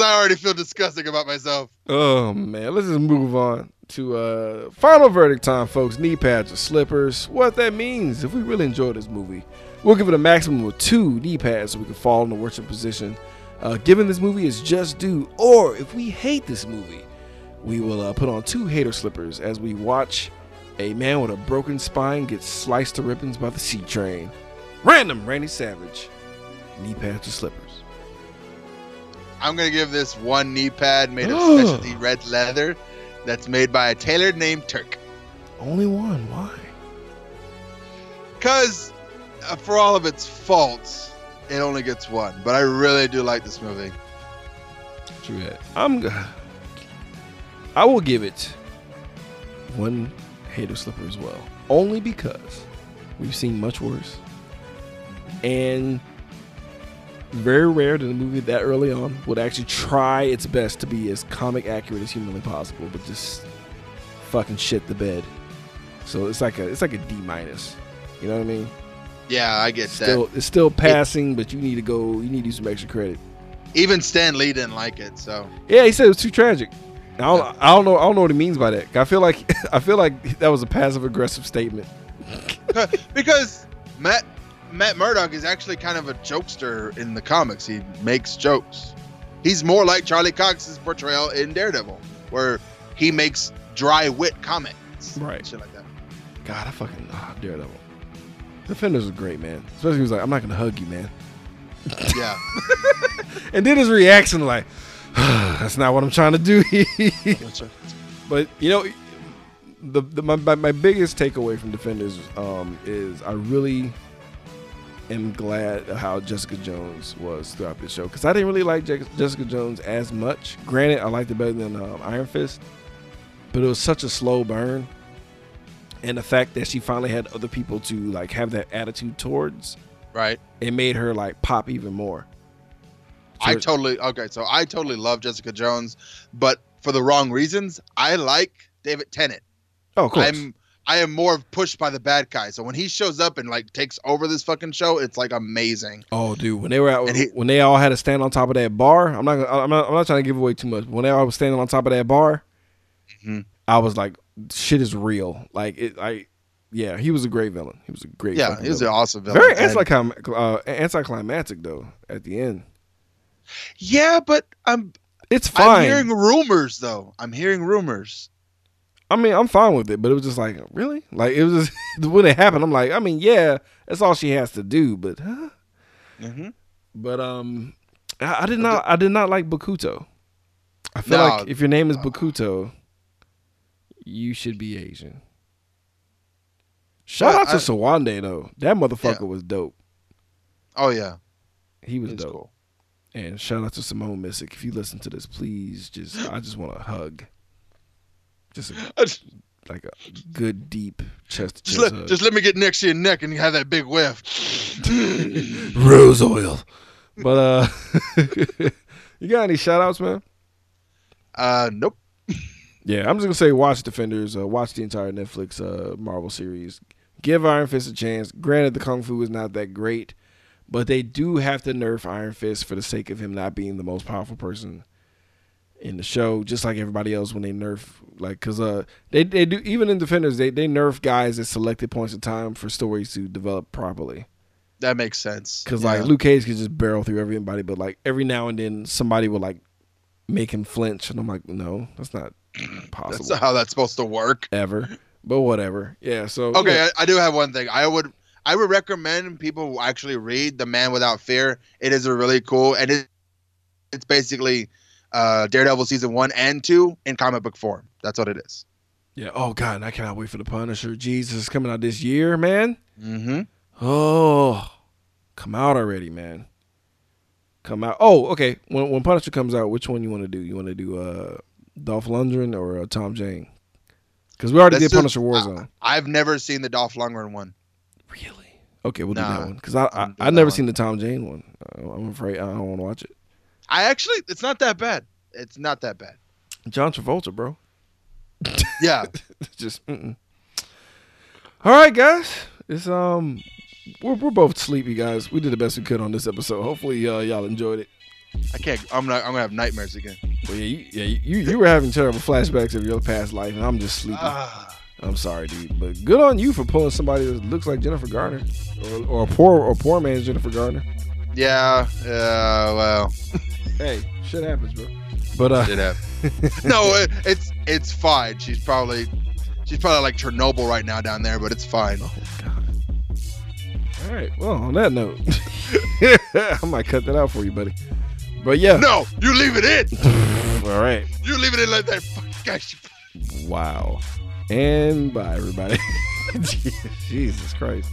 I already feel disgusting about myself. Oh man, let's just move on to uh final verdict time, folks. Knee pads or slippers. What that means, if we really enjoy this movie, we'll give it a maximum of two knee pads so we can fall in the worship position. Uh, given this movie is just due, or if we hate this movie, we will uh, put on two hater slippers as we watch a man with a broken spine get sliced to ribbons by the sea train. Random, Randy Savage. Knee pads or slippers. I'm going to give this one knee pad made of [gasps] specialty red leather that's made by a tailor named Turk. Only one. Why? Because uh, for all of its faults, it only gets one. But I really do like this movie. True that. I'm. I will give it one hater slipper as well, only because we've seen much worse, and very rare that a movie that early on would actually try its best to be as comic accurate as humanly possible, but just fucking shit the bed. So it's like a it's like a D minus. You know what I mean? Yeah, I get Still that. it's still passing, but you need to go. You need to do some extra credit. Even Stan Lee didn't like it, so Yeah, he said it was too tragic. I don't, I don't know. I don't know what he means by that. I feel like [laughs] I feel like that was a passive aggressive statement. [laughs] because Matt Matt Murdock is actually kind of a jokester in the comics. He makes jokes. He's more like Charlie Cox's portrayal in Daredevil, where he makes dry wit comments, Right. Shit like that. God, I fucking ah, Daredevil. Defenders was great, man. Especially he was like, "I'm not gonna hug you, man." [laughs] Yeah, [laughs] And then his reaction, like, [sighs] "That's not what I'm trying to do." [laughs] but you know, the, the my, my my biggest takeaway from Defenders um, is I really am glad how Jessica Jones was throughout the show because I didn't really like Je- Jessica Jones as much. Granted, I liked it better than um, Iron Fist, but it was such a slow burn, and the fact that she finally had other people to like have that attitude towards, right. it made her like pop even more. I totally okay. So I totally love Jessica Jones, but for the wrong reasons. I like David Tennant. oh, of course. I'm I am more pushed by the bad guy. So when he shows up and like takes over this fucking show, it's like amazing. Oh, dude, when they were out, he- when they all had to stand on top of that bar, I'm not, I'm not, I'm not trying to give away too much. But when they all was standing on top of that bar, Mhm. I was like, shit is real. Like it, I, yeah, he was a great villain. He was a great, Yeah, he was an awesome villain. very anticlim- uh, anticlimactic though. At the end, yeah, but I'm it's fine. I'm hearing rumors though. I'm hearing rumors. I mean, I'm fine with it, but it was just like, really, like it was just [laughs] when it happened. I'm like, I mean, yeah, that's all she has to do, but, huh? Mm-hmm. but um, I, I did not, I did not like Bakuto. I feel No. like if your name is Bakuto, you should be Asian. Shout Well, out to I- Sowande though. That motherfucker was dope. Oh yeah, He was dope. cool. And shout out to Simone Missick. If you listen to this, please just I just want a hug. Just a, like a good deep chest Just chest let, just let me get next to your neck and you have that big whiff. [laughs] rose oil. But uh [laughs] you got any shout outs, man? Uh, nope. [laughs] Yeah, I'm just gonna say watch Defenders, uh, watch the entire Netflix uh, Marvel series. Give Iron Fist a chance. Granted, the kung fu is not that great, but they do have to nerf Iron Fist for the sake of him not being the most powerful person in the show. Just like everybody else when they nerf, like, cause uh, they they do even in Defenders they they nerf guys at selected points of time for stories to develop properly. That makes sense. Cause Yeah. like Luke Cage could just barrel through everybody, but like every now and then somebody will like make him flinch, and I'm like, no, that's not [clears throat] possible that's not how that's supposed to work. ever. But whatever. Yeah. So Okay, yeah. I, I do have one thing. I would I would recommend people actually read The Man Without Fear. It is a really cool and it, it's basically uh, Daredevil season one and two in comic book form. That's what it is. Yeah. Oh God, I cannot wait for the Punisher. Jesus is coming out this year, man. Mm-hmm. Oh, come out already, man. Come out. Oh, okay. When when Punisher comes out, which one you want to do? You want to do uh Dolph Lundgren or uh, Tom Jane? Because we already Let's did do- Punisher Warzone. I've never seen the Dolph Lundgren one. really? Okay, we'll do that one. Because I I, I'm never that seen the Tom Jane one. Uh, I'm afraid I don't want to watch it. I actually, it's not that bad. It's not that bad. John Travolta, bro. [laughs] Yeah. [laughs] just mm-mm. all right guys it's um we're, we're both sleepy guys we did the best we could on this episode hopefully uh, y'all enjoyed it I can't. I'm not. I'm gonna have nightmares again. well, yeah, you, yeah you, you were having terrible flashbacks of your past life and i'm just sleepy Ah. i'm sorry dude but good on you for pulling somebody that looks like jennifer garner or, or a poor or poor man's jennifer garner yeah. Yeah. Well, [laughs] hey shit happens bro but uh it happened. [laughs] no, it, it's it's fine. She's probably she's probably like Chernobyl right now down there, but it's fine. oh god all right well on that note [laughs] i might cut that out for you buddy but yeah No, you leave it in. [laughs] all right You leave it in like that. Fucking guy. Wow. And bye, everybody. Jesus Christ.